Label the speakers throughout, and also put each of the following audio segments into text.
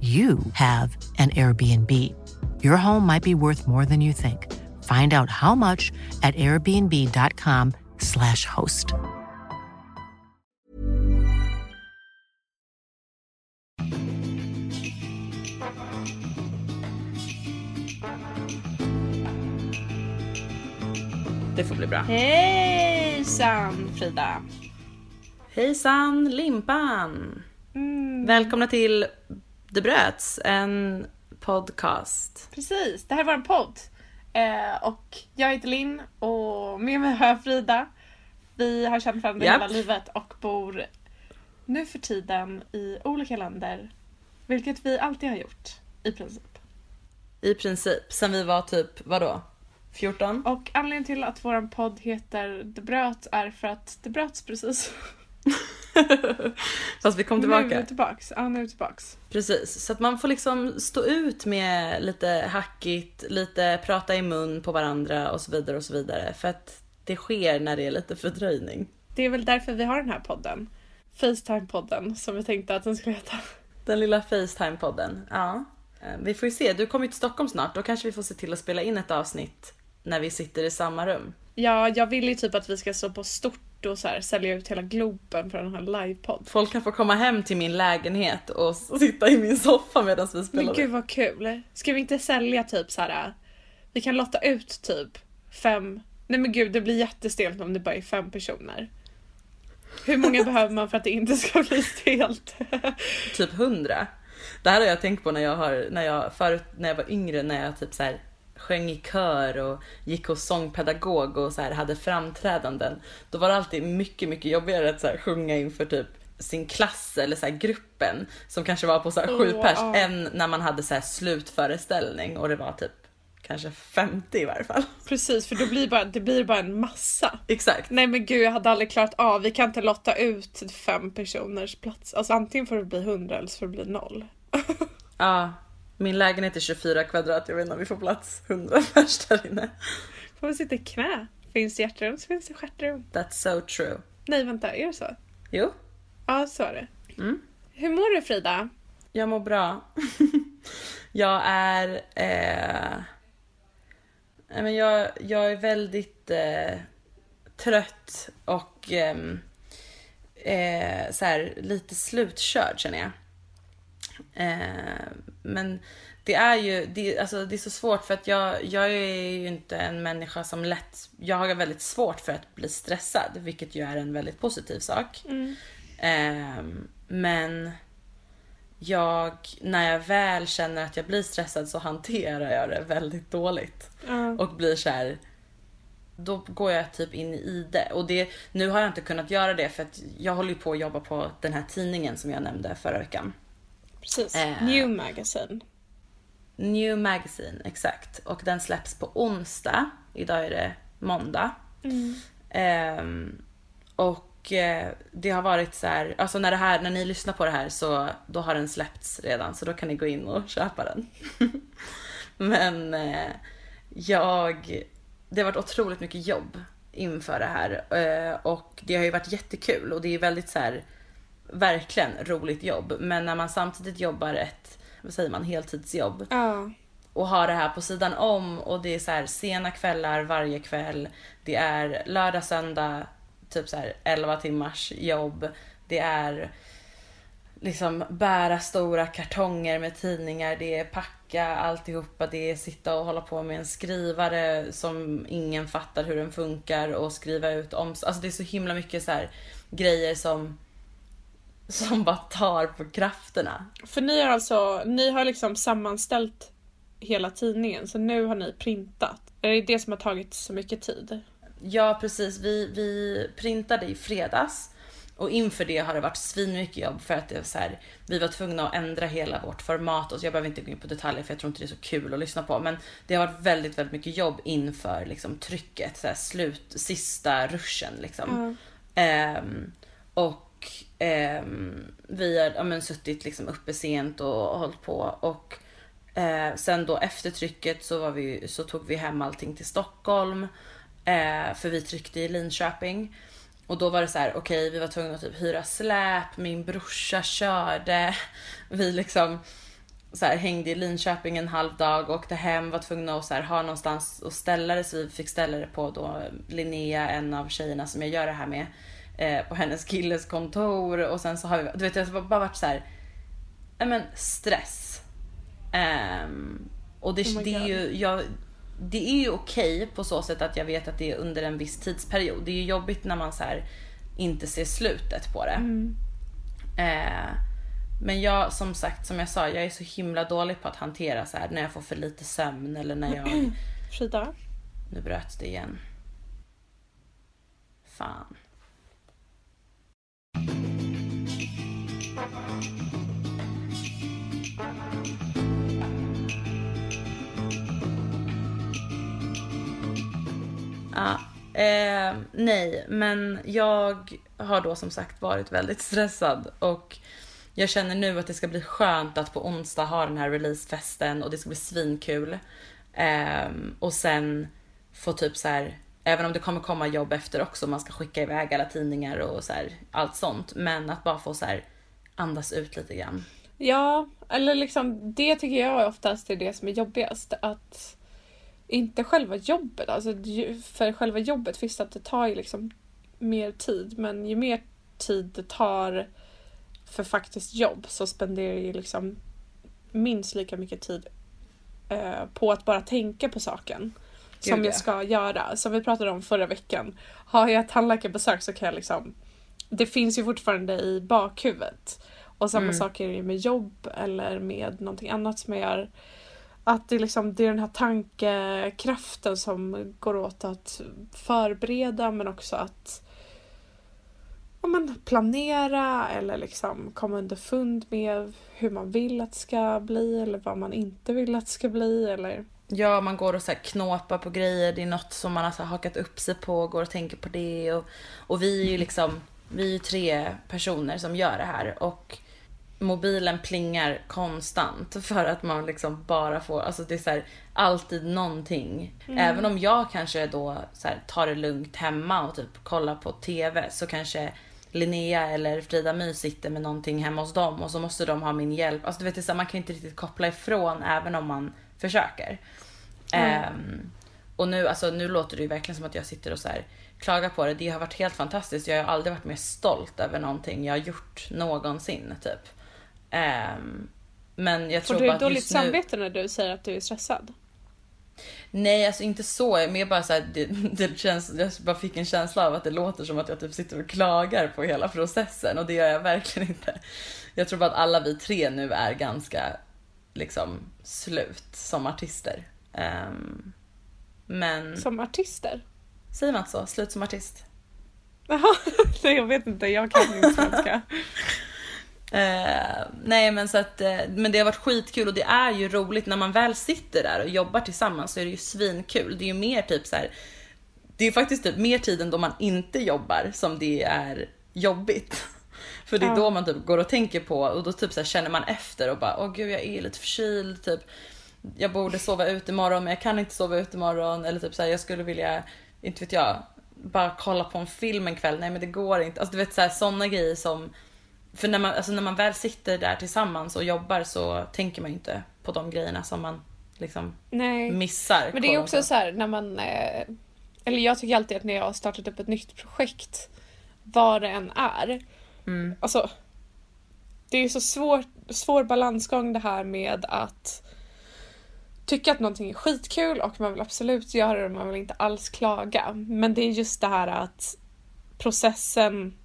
Speaker 1: you have an Airbnb. Your home might be worth more than you think. Find out how much at airbnb.com/slash host.
Speaker 2: Det får bli bra.
Speaker 3: Hejsan Frida!
Speaker 2: Hejsan Limpan! Välkomna till Det bröts, en podcast.
Speaker 3: Precis, det här var en podd. Eh, och jag heter Linn och med mig har jag Frida. Vi har känt varandra
Speaker 2: Japp.
Speaker 3: hela livet och bor nu för tiden i olika länder. Vilket vi alltid har gjort, i princip.
Speaker 2: I princip, sen vi var typ, vadå? 14?
Speaker 3: Och anledningen till att vår podd heter Det bröt är för att det bröts precis.
Speaker 2: Fast vi kom
Speaker 3: Nu är
Speaker 2: tillbaka.
Speaker 3: vi tillbaks. Ja, nu är vi tillbaks.
Speaker 2: Precis, så att man får liksom stå ut med lite hackigt, lite prata i mun på varandra och så vidare och så vidare. För att det sker när det är lite fördröjning.
Speaker 3: Det är väl därför vi har den här podden. Facetime-podden som vi tänkte att den skulle heta.
Speaker 2: Den lilla Facetime-podden. Ja. Eh, Vi får ju se, du kommer ju till Stockholm snart. Då kanske vi får se till att spela in ett avsnitt när vi sitter i samma rum.
Speaker 3: Ja, jag vill ju typ att vi ska stå på stort och så här, sälja ut hela Globen för den här livepodd.
Speaker 2: Folk kan få komma hem till min lägenhet och sitta i min soffa medan vi
Speaker 3: Men
Speaker 2: spelar
Speaker 3: gud
Speaker 2: in.
Speaker 3: vad kul. Ska vi inte sälja typ så här. Vi kan lotta ut typ fem. Nej men gud, det blir jättestelt om det bara är fem personer. Hur många behöver man för att det inte ska bli stelt?
Speaker 2: Typ hundra. Det här har jag tänkt på när jag har, när jag förut, när jag var yngre, när jag typ så här sjöng i kör och gick hos sångpedagog och så här hade framträdanden. Då var det alltid mycket, mycket jobbigare att så här sjunga inför typ sin klass eller så här gruppen som kanske var på så här sju
Speaker 3: Åh,
Speaker 2: pers
Speaker 3: ja.
Speaker 2: än när man hade så här slutföreställning och det var typ kanske 50 i varje fall.
Speaker 3: Precis, för då blir bara, det blir bara en massa.
Speaker 2: Exakt.
Speaker 3: Nej men gud, jag hade aldrig klarat av. Vi kan inte lotta ut fem personers plats. Alltså antingen får det bli hundra eller så får det bli noll.
Speaker 2: Ja, min lägenhet är 24 kvadrat. Jag vet inte om vi får plats 100 pers där inne.
Speaker 3: Får vi sitta i knä? Finns det hjärtrum så finns det stjärtrum.
Speaker 2: That's so true.
Speaker 3: Nej vänta, är det så?
Speaker 2: Jo,
Speaker 3: Ja, så är det.
Speaker 2: Mm.
Speaker 3: Hur mår du Frida?
Speaker 2: jag mår bra. jag är... Eh, men jag, jag är väldigt eh, trött och ehm, eh, så här, lite slutkörd känner jag. Eh, men det är ju det, alltså, det är så svårt för att jag, jag är ju inte en människa som lätt... Jag har väldigt svårt för att bli stressad, vilket ju är en väldigt positiv sak. Ehm, men jag, när jag väl känner att jag blir stressad så hanterar jag det väldigt dåligt.
Speaker 3: Ja.
Speaker 2: Och blir så här. Då går jag typ in i det. Och det, nu har jag inte kunnat göra det för att jag håller på att jobba på den här tidningen som jag nämnde förra veckan.
Speaker 3: Precis.
Speaker 2: Eh.
Speaker 3: New Magazine.
Speaker 2: New Magazine, exakt. Och den släpps på onsdag. Idag är det måndag. Ehm, och eh, det har varit så här, alltså när det här, när ni lyssnar på det här så då har den släppts redan så då kan ni gå in och köpa den. Men eh, jag, det har varit otroligt mycket jobb inför det här eh, och det har ju varit jättekul och det är väldigt så här verkligen roligt jobb. Men när man samtidigt jobbar ett, vad säger man, heltidsjobb
Speaker 3: Ja.
Speaker 2: och har det här på sidan om och det är så här sena kvällar varje kväll. Det är lördag, söndag, typ så här 11 timmars jobb. Det är liksom bära stora kartonger med tidningar, det är packa alltihopa, det är sitta och hålla på med en skrivare som ingen fattar hur den funkar och skriva ut om. Alltså det är så himla mycket så grejer som som bara tar på krafterna.
Speaker 3: För ni har alltså, ni har liksom sammanställt hela tidningen så nu har ni printat. Är det det som har tagit så mycket tid?
Speaker 2: Ja precis, vi, vi printade i fredags och inför det har det varit svinmycket jobb för att det var så här, vi var tvungna att ändra hela vårt format och så jag behöver inte gå in på detaljer för jag tror inte det är så kul att lyssna på. Men det har varit väldigt, väldigt mycket jobb inför liksom, trycket, så här, slut, sista ruschen liksom.
Speaker 3: Mm.
Speaker 2: Ehm, och Eh, vi har ja, men, suttit liksom uppe sent och, och hållit på och eh, sen då efter trycket så, var vi, så tog vi hem allting till Stockholm eh, för vi tryckte i Linköping. Och då var det så här, okej okay, vi var tvungna att typ hyra släp, min brorsa körde. Vi liksom så här, hängde i Linköping en halv dag, åkte hem, var tvungna att så här, ha någonstans att ställa det. Så vi fick ställa det på då Linnea, en av tjejerna som jag gör det här med, eh, på hennes killes kontor. Och sen så har vi, du vet det har bara varit så här, men stress. Um, och det,
Speaker 3: Oh
Speaker 2: det är ju, jag, det är ju okej på så sätt att jag vet att det är under en viss tidsperiod. Det är ju jobbigt när man så här inte ser slutet på det.
Speaker 3: Mm.
Speaker 2: Eh, men jag, som sagt, som jag sa, jag är så himla dålig på att hantera så här när jag får för lite sömn eller när jag...
Speaker 3: Frida?
Speaker 2: Nu bröts det igen. Fan. Ja, eh, nej, men jag har då som sagt varit väldigt stressad och jag känner nu att det ska bli skönt att på onsdag ha den här releasefesten och det ska bli svinkul. Eh, och sen få typ så här, även om det kommer komma jobb efter också, man ska skicka iväg alla tidningar och så här, allt sånt. Men att bara få så här andas ut lite grann.
Speaker 3: Ja, eller liksom det tycker jag oftast är det som är jobbigast. Att inte själva jobbet, alltså för själva jobbet, visst att det tar ju liksom mer tid, men ju mer tid det tar för faktiskt jobb så spenderar jag ju liksom minst lika mycket tid eh, på att bara tänka på saken
Speaker 2: Gud, ja.
Speaker 3: jag ska göra. Som vi pratade om förra veckan. Har jag tandläkarbesök så kan jag liksom det finns ju fortfarande i bakhuvudet. Och samma
Speaker 2: Mm.
Speaker 3: sak är det med jobb eller med någonting annat som jag gör. Att det, liksom, det är den här tankekraften som går åt att förbereda men också att ja, men planera eller liksom komma underfund med hur man vill att det ska bli eller vad man inte vill att det ska bli. Eller...
Speaker 2: Ja, man går och så här knåpar på grejer. Det är något som man har så hakat upp sig på, går och tänker på det. Och, och vi är ju liksom, vi är tre personer som gör det här. Och mobilen plingar konstant för att man liksom bara får, alltså det är så här, alltid någonting. Även om jag kanske då så här, tar det lugnt hemma och typ kollar på TV så kanske Linnea eller Frida My sitter med någonting hemma hos dem och så måste de ha min hjälp. Alltså du vet, det är så här, man kan inte riktigt koppla ifrån även om man försöker. Ehm, och nu, alltså, nu låter det ju verkligen som att jag sitter och så här, klagar på det. Det har varit helt fantastiskt. Jag har aldrig varit mer stolt över någonting jag har gjort någonsin. Typ. Ehm, men jag
Speaker 3: Får
Speaker 2: tror
Speaker 3: du
Speaker 2: bara att
Speaker 3: dåligt
Speaker 2: just nu...
Speaker 3: samvete när du säger att du är stressad?
Speaker 2: Nej, alltså inte så. Mer bara så här, det, det känns, jag bara fick en känsla av att det låter som att jag typ sitter och klagar på hela processen och det gör jag verkligen inte. Jag tror bara att alla vi tre nu är ganska liksom slut som artister. Ehm, men
Speaker 3: Som artister?
Speaker 2: säger man så? Slut som artist?
Speaker 3: Jaha, jag vet inte, jag kan inte svenska.
Speaker 2: Eh, nej men så att, eh, men det har varit skitkul och det är ju roligt när man väl sitter där och jobbar tillsammans så är det ju svinkul. Det är ju mer typ så här. Det är faktiskt typ mer tiden då man inte jobbar som det är jobbigt. För det är
Speaker 3: Ja.
Speaker 2: då man typ går och tänker på och då typ så känner man efter och bara åh gud jag är lite förkyld typ. Jag borde sova ut imorgon men jag kan inte sova ut imorgon eller typ så här, jag skulle vilja, inte vet jag, bara kolla på en film en kväll. Nej men det går inte. Alltså du vet så sådana grejer som för när man, alltså när man väl sitter där tillsammans och jobbar så tänker man ju inte på de grejerna som man liksom
Speaker 3: Nej.
Speaker 2: missar.
Speaker 3: Men det är också så här när man... Eh, eller jag tycker alltid att när jag har startat upp ett nytt projekt, vad det än är.
Speaker 2: Mm.
Speaker 3: Alltså, det är så svår, svår balansgång det här med att tycka att någonting är skitkul och man vill absolut göra det och man vill inte alls klaga. Men det är just det här att processen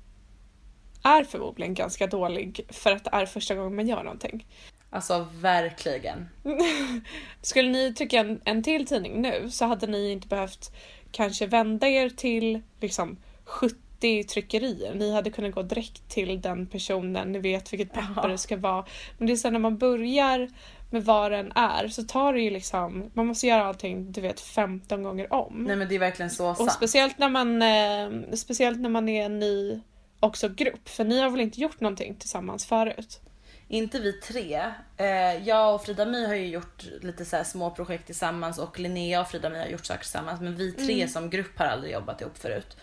Speaker 3: är förmodligen ganska dålig för att det är första gången man gör någonting.
Speaker 2: Alltså verkligen.
Speaker 3: Skulle ni trycka en, en till tidning nu så hade ni inte behövt kanske vända er till liksom 70 tryckerier. Ni hade kunnat gå direkt till den personen, ni vet vilket papper
Speaker 2: Ja.
Speaker 3: det ska vara. Men det är så när man börjar med vad den är så tar det ju liksom, man måste göra allting du vet 15 gånger om.
Speaker 2: Nej men det är verkligen så
Speaker 3: Och
Speaker 2: sant.
Speaker 3: speciellt när man, eh, speciellt när man är en ny också grupp, för ni har väl inte gjort någonting tillsammans förut?
Speaker 2: Inte vi tre. Eh, jag och Frida My har ju gjort lite så små projekt tillsammans och Linnea och Frida My har gjort saker tillsammans. Men vi tre som grupp har aldrig jobbat ihop förut.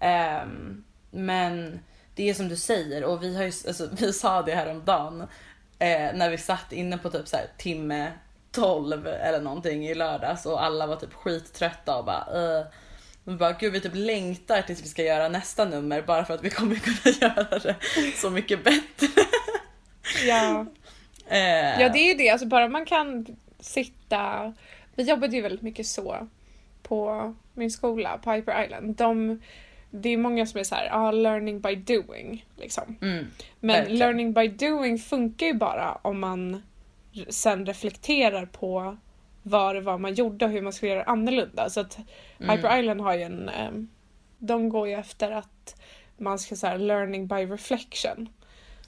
Speaker 2: Ehm, men det är som du säger och vi har ju, alltså, vi sa det här om dagen eh, när vi satt inne på typ så här timme 12 eller någonting i lördags och alla var typ skittrötta och bara uh, vi bara, gud vi typ längtar tills vi ska göra nästa nummer bara för att vi kommer kunna göra det så mycket bättre.
Speaker 3: Ja.
Speaker 2: Eh,
Speaker 3: Ja det är ju det, alltså bara man kan sitta... Vi jobbade ju väldigt mycket så på min skola, på Hyper Island. De, det är många som är så här, ah, learning by doing. Liksom.
Speaker 2: Mm,
Speaker 3: Men
Speaker 2: verkligen.
Speaker 3: learning by doing funkar ju bara om man sen reflekterar på vad det var man gjorde och hur man skulle göra annorlunda. Så att
Speaker 2: Mm.
Speaker 3: Hyper Island har ju en... ehm, de går ju efter att man ska säga learning by reflection.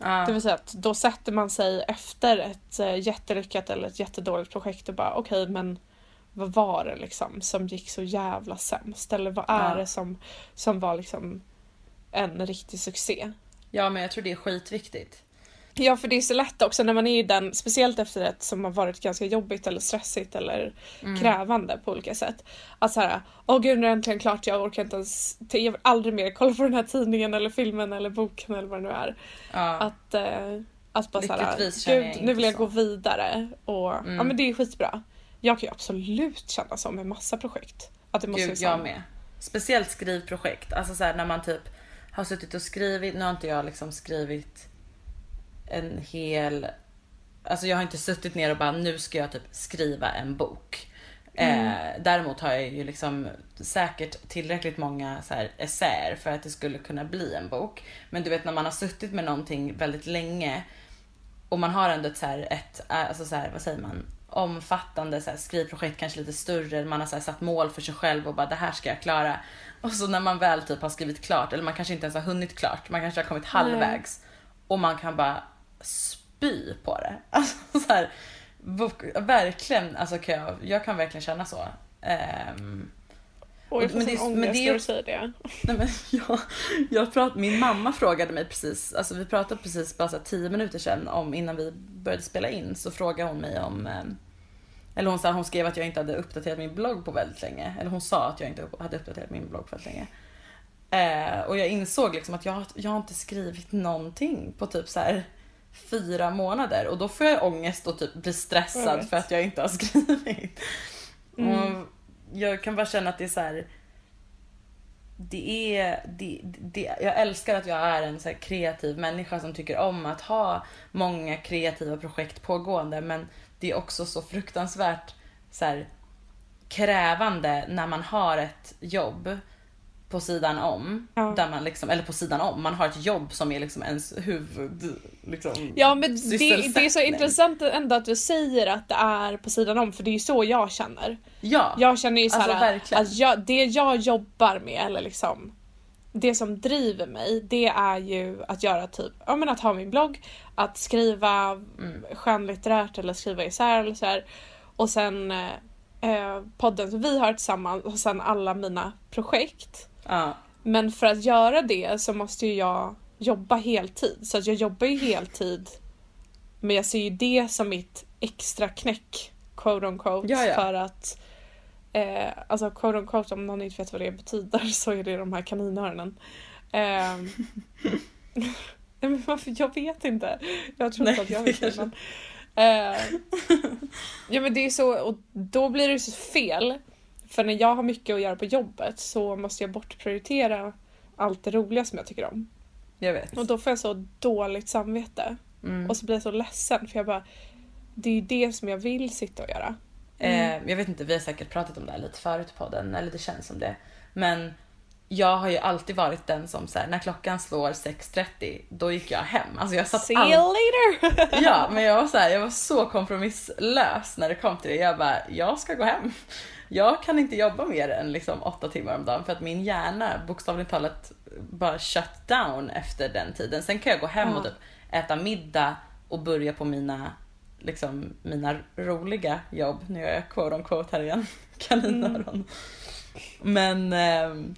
Speaker 2: ja.
Speaker 3: Det vill säga att då sätter man sig efter ett eh, jättelyckat eller ett jättedåligt projekt och bara okej men vad var det liksom som gick så jävla sämst? Eller vad är
Speaker 2: Ja.
Speaker 3: det som, som var liksom en riktig succé?
Speaker 2: ja men jag tror det är skitviktigt.
Speaker 3: Ja för det är så lätt också när man är i den, speciellt efter ett som har varit ganska jobbigt eller stressigt eller krävande på olika sätt. Att såhär, åh gud nu är det äntligen klart, jag orkar inte ens, jag vill aldrig mer kolla på den här tidningen eller filmen eller boken eller vad det nu är.
Speaker 2: Ja.
Speaker 3: Att, eh, att bara såhär, gud nu vill jag
Speaker 2: så.
Speaker 3: gå vidare och
Speaker 2: Mm.
Speaker 3: ja men det är skitbra. Jag kan ju absolut känna så med massa projekt. Att det måste
Speaker 2: Gud, jag med. Speciellt skrivprojekt. Alltså så här, när man typ har suttit och skrivit. Nu har inte jag liksom skrivit en hel... Alltså jag har inte suttit ner och bara nu ska jag typ skriva en bok. Eh, däremot har jag ju liksom säkert tillräckligt många så här essäer för att det skulle kunna bli en bok. Men du vet när man har suttit med någonting väldigt länge och man har ändå ett, så här, ett alltså så här, vad säger man, omfattande så här, skrivprojekt, kanske lite större. Man har så här, satt mål för sig själv och bara det här ska jag klara. Och så när man väl typ har skrivit klart, eller man kanske inte ens har hunnit klart, man kanske har kommit halvvägs och man kan bara spy på det. Alltså så här, verkligen, alltså kan jag, jag kan verkligen känna så. Ehm,
Speaker 3: Och
Speaker 2: Men det är- men det är
Speaker 3: säger det.
Speaker 2: Nej men jag, jag prat, min mamma frågade mig precis, alltså vi pratade precis bara så tio minuter sedan om innan vi började spela in så frågade hon mig om eh, eller hon, sa, hon skrev att jag inte hade uppdaterat min blogg på väldigt länge. Eller hon sa att jag inte hade uppdaterat min blogg på väldigt länge. Eh, och jag insåg liksom att jag, jag har inte skrivit någonting på typ så här fyra månader. Och då får jag ångest och typ blir stressad för att jag inte har skrivit.
Speaker 3: Mm.
Speaker 2: Och jag kan bara känna att det är så här. Det är, det, det, jag älskar att jag är en så här kreativ människa som tycker om att ha många kreativa projekt pågående men det är också så fruktansvärt så här, krävande när man har ett jobb på sidan om.
Speaker 3: Ja.
Speaker 2: Där man liksom, eller på sidan om, man har ett jobb som är liksom ens huvud... Liksom,
Speaker 3: Ja men det, det är så intressant ändå att du säger att det är på sidan om för det är ju så jag känner.
Speaker 2: Ja,
Speaker 3: Jag känner ju såhär
Speaker 2: Alltså, verkligen.
Speaker 3: att jag, det jag jobbar med eller liksom det som driver mig det är ju att göra typ, ja men att ha min blogg, att skriva
Speaker 2: Mm.
Speaker 3: skönlitterärt eller skriva isär eller så här. Och sen eh, eh, podden som vi har tillsammans och sen alla mina projekt.
Speaker 2: Ja,
Speaker 3: Men för att göra det så måste ju jag jobba heltid. Så att jag jobbar ju heltid. Men jag ser ju det som mitt extra knäck, quote on quote.
Speaker 2: Ja, ja.
Speaker 3: För att, eh, alltså quote on quote om någon inte vet vad det betyder så är det de här kaninöronen. Eh, men varför, jag vet inte. Jag tror inte att jag vet det. Men, eh, ja men det är så, och då blir det så fel. För när jag har mycket att göra på jobbet så måste jag bortprioritera allt det roliga som jag tycker om.
Speaker 2: jag vet.
Speaker 3: Och då får jag så dåligt samvete.
Speaker 2: Mm.
Speaker 3: Och så blir jag så ledsen för jag bara, det är ju det som jag vill sitta och göra.
Speaker 2: Eh, jag vet inte, vi har säkert pratat om det här lite förut i podden, eller det känns som det. Men jag har ju alltid varit den som så här, när klockan slår 6.30, då gick jag hem. Alltså jag satt
Speaker 3: See
Speaker 2: all-
Speaker 3: you later!
Speaker 2: Ja, men jag var så här, jag var så kompromisslös när det kom till det. Jag bara, jag ska gå hem. Jag kan inte jobba mer än liksom åtta timmar om dagen för att min hjärna bokstavligt talat bara shut down efter den tiden. Sen kan jag gå hem och typ äta middag och börja på mina, liksom, mina roliga jobb. Nu gör jag quote on quote här igen. Kaninöron. Men ehm,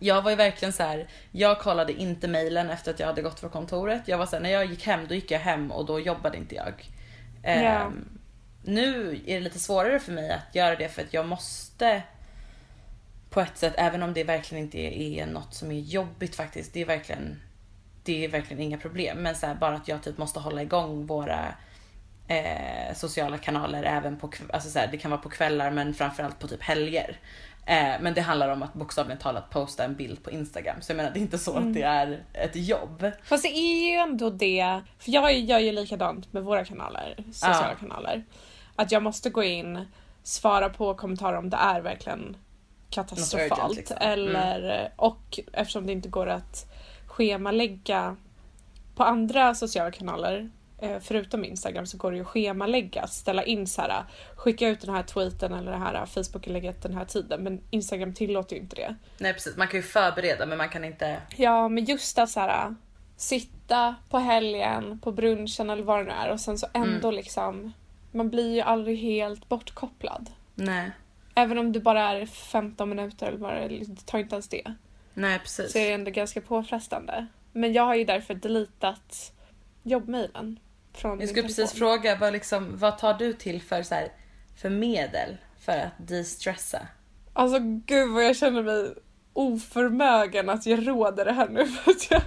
Speaker 2: jag var ju verkligen så här. jag kollade inte mejlen efter att jag hade gått från kontoret. Jag var så här, när jag gick hem, då gick jag hem och då jobbade inte jag. Ehm,
Speaker 3: Ja.
Speaker 2: Nu är det lite svårare för mig att göra det för att jag måste på ett sätt, även om det verkligen inte är något som är jobbigt faktiskt. Det är verkligen, det är verkligen inga problem. Men så här, bara att jag typ måste hålla igång våra eh, sociala kanaler även på, alltså så här, det kan vara på kvällar men framförallt på typ helger. Eh, men det handlar om att bokstavligt talat posta en bild på Instagram. Så jag menar det är inte så att det är ett jobb.
Speaker 3: Fast det är ju ändå det, för jag gör ju likadant med våra kanaler, sociala
Speaker 2: Ja.
Speaker 3: kanaler. Att jag måste gå in, svara på kommentarer om det är verkligen katastrofalt.
Speaker 2: urgent, liksom. Mm.
Speaker 3: Eller, och eftersom det inte går att schemalägga på andra sociala kanaler förutom Instagram så går det ju att schemalägga, ställa in så här, skicka ut den här tweeten eller det här Facebook-inlägget den här tiden. Men Instagram tillåter ju inte det.
Speaker 2: Nej precis, man kan ju förbereda men man kan inte...
Speaker 3: Ja, men just att så här, sitta på helgen, på brunchen eller vad det nu är och sen så ändå liksom, man blir ju aldrig helt bortkopplad.
Speaker 2: Nej.
Speaker 3: Även om det bara är 15 minuter eller det är, det tar inte ens det.
Speaker 2: Nej precis.
Speaker 3: Så är det ändå ganska påfrestande. Men jag har ju därför deletat jobbmailen från
Speaker 2: Jag skulle precis fråga, vad, liksom, vad tar du till för, så här, för medel för att de-stressa?
Speaker 3: Alltså gud vad jag känner mig oförmögen att ge råd i det här nu. För att jag,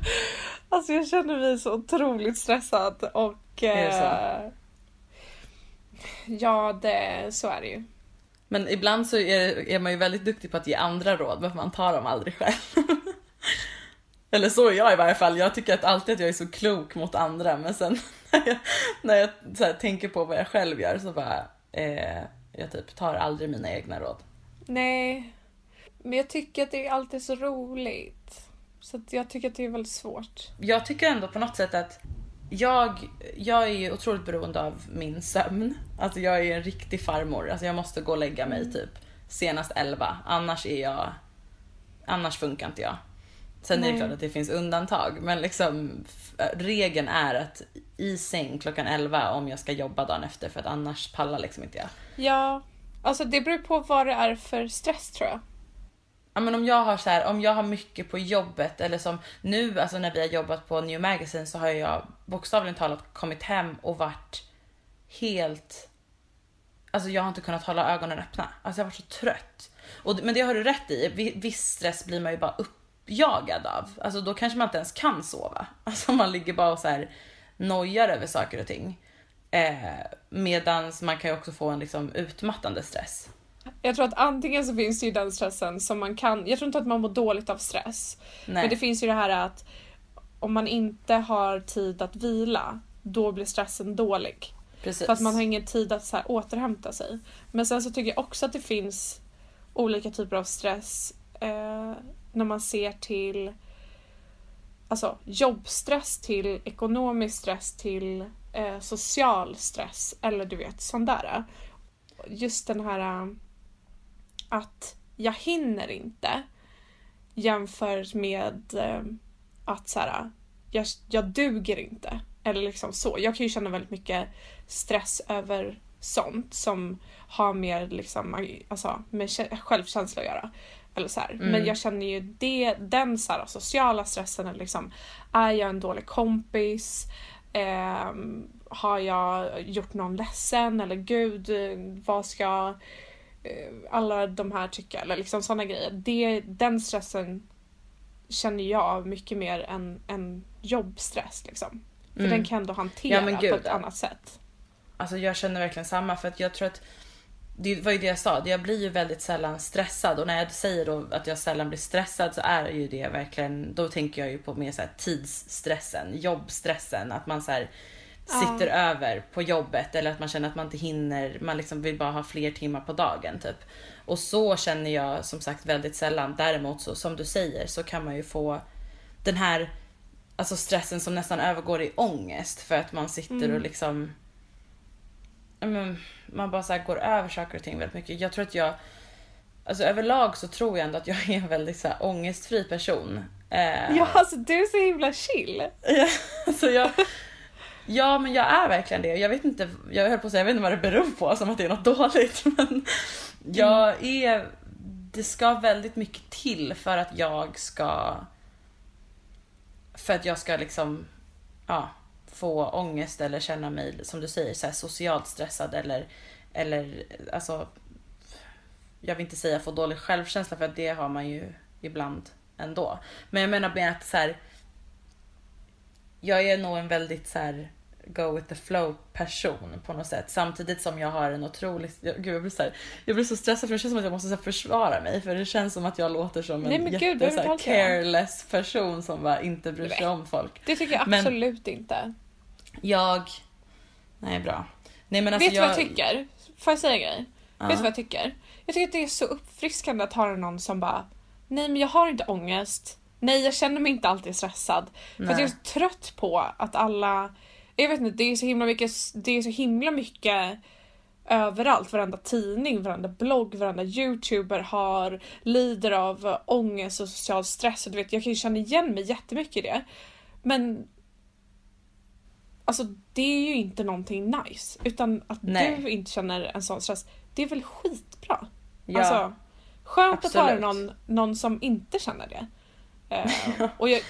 Speaker 3: alltså jag känner mig så otroligt stressad och... Eh, Ja, det, så är det ju.
Speaker 2: Men ibland så är, är man ju väldigt duktig på att ge andra råd men man tar dem aldrig själv. Eller så är jag i varje fall. Jag tycker att alltid att jag är så klok mot andra men sen när jag, när jag här, tänker på vad jag själv gör så bara eh, jag typ tar aldrig mina egna råd.
Speaker 3: Nej, men jag tycker att det är alltid så roligt. Så jag tycker att det är väldigt svårt.
Speaker 2: Jag tycker ändå på något sätt att jag, jag är ju otroligt beroende av min sömn. Alltså jag är en riktig farmor. Alltså jag måste gå och lägga mig typ senast 11. Annars är jag... Annars funkar inte jag. Sen är det
Speaker 3: Nej.
Speaker 2: klart att det finns undantag. Men liksom regeln är att i säng klockan 11 om jag ska jobba dagen efter för att annars pallar liksom inte jag.
Speaker 3: Ja, alltså det beror på vad det är för stress tror jag.
Speaker 2: Ja men om jag har så här, om jag har mycket på jobbet eller som nu, alltså när vi har jobbat på New Magazine så har jag bokstavligen talat kommit hem och varit helt, alltså jag har inte kunnat hålla ögonen öppna. Alltså jag har varit så trött. Och, men det har du rätt i, Vi- viss stress blir man ju bara uppjagad av. Alltså då kanske man inte ens kan sova. Alltså man ligger bara och så här nojar över saker och ting. Eh, medans man kan ju också få en liksom utmattande stress.
Speaker 3: Jag tror att antingen så finns det ju den stressen som man kan, jag tror inte att man mår dåligt av stress.
Speaker 2: Nej.
Speaker 3: Men det finns ju det här att om man inte har tid att vila, då blir stressen dålig.
Speaker 2: Precis.
Speaker 3: För att man har ingen tid att så här återhämta sig. Men sen så tycker jag också att det finns olika typer av stress eh, när man ser till alltså, jobbstress till ekonomisk stress till eh, social stress eller du vet sånt där. Just den här eh, att jag hinner inte jämfört med eh, att så här, jag, jag duger inte. Eller liksom så. Jag kan ju känna väldigt mycket stress över sånt som har mer liksom, alltså, med självkänsla att göra. Eller så här. Men jag känner ju det, den så här, sociala stressen, är liksom, är jag en dålig kompis? Ehm, har jag gjort någon ledsen? Eller gud, eh, vad ska eh, alla de här tycka? Eller liksom sådana grejer. Det, den stressen känner jag av mycket mer än, än jobbstress. Liksom. För
Speaker 2: Mm.
Speaker 3: den kan jag ändå hantera
Speaker 2: Ja,
Speaker 3: på ett
Speaker 2: ja.
Speaker 3: annat sätt.
Speaker 2: Alltså jag känner verkligen samma för att jag tror att det var ju det jag sa, jag blir ju väldigt sällan stressad och när jag säger då att jag sällan blir stressad så är ju det verkligen, då tänker jag ju på mer så här tidsstressen, jobbstressen, att man så här sitter
Speaker 3: Ja.
Speaker 2: över på jobbet eller att man känner att man inte hinner, man liksom vill bara ha fler timmar på dagen typ. Och så känner jag som sagt väldigt sällan. Däremot så som du säger så kan man ju få den här alltså stressen som nästan övergår i ångest för att man sitter
Speaker 3: Mm.
Speaker 2: och liksom men, man bara så går över saker och ting väldigt mycket. Jag tror att jag Alltså överlag så tror jag ändå att jag är en väldigt så här, ångestfri person. Eh,
Speaker 3: Ja, alltså du är så himla chill.
Speaker 2: Ja, alltså jag, ja men jag är verkligen det. Jag vet inte, jag höll på att säga, jag vet inte vad det beror på, som att det är något dåligt. Men jag är, det ska väldigt mycket till för att jag ska, för att jag ska liksom, ja, få ångest eller känna mig, som du säger, så socialt stressad eller, eller alltså, jag vill inte säga få dålig självkänsla för det har man ju ibland ändå. Men jag menar mer att så här, jag är nog en väldigt så här go with the flow person på något sätt. Samtidigt som jag har en otrolig, gud jag blir så, här, jag blir så stressad för det känns som att jag måste så försvara mig för det känns som att jag låter som en
Speaker 3: Nej, men gud,
Speaker 2: jätte
Speaker 3: behöver
Speaker 2: så careless person som bara inte bryr sig om folk.
Speaker 3: Det tycker jag
Speaker 2: Men-
Speaker 3: absolut inte.
Speaker 2: Jag, nej bra. Nej men alltså
Speaker 3: Vet du vad jag tycker? Får jag säga en grej?
Speaker 2: Ja.
Speaker 3: Vet du vad jag tycker? Jag tycker att det är så uppfriskande att höra någon som bara Nej men jag har inte ångest. Nej jag känner mig inte alltid stressad. För att
Speaker 2: Nej.
Speaker 3: jag är så trött på att alla Jag vet inte, det är så himla mycket, det är så himla mycket överallt. Varenda tidning, varenda blogg, varenda youtuber har lider av ångest och social stress. Och du vet, jag kan ju känna igen mig jättemycket i det. Men Alltså det är ju inte någonting nice. Utan att
Speaker 2: Nej.
Speaker 3: du inte känner en sån stress, det är väl skitbra?
Speaker 2: Ja,
Speaker 3: Alltså, skönt att höra
Speaker 2: absolut.
Speaker 3: någon, någon som inte känner det. Eh, och jag,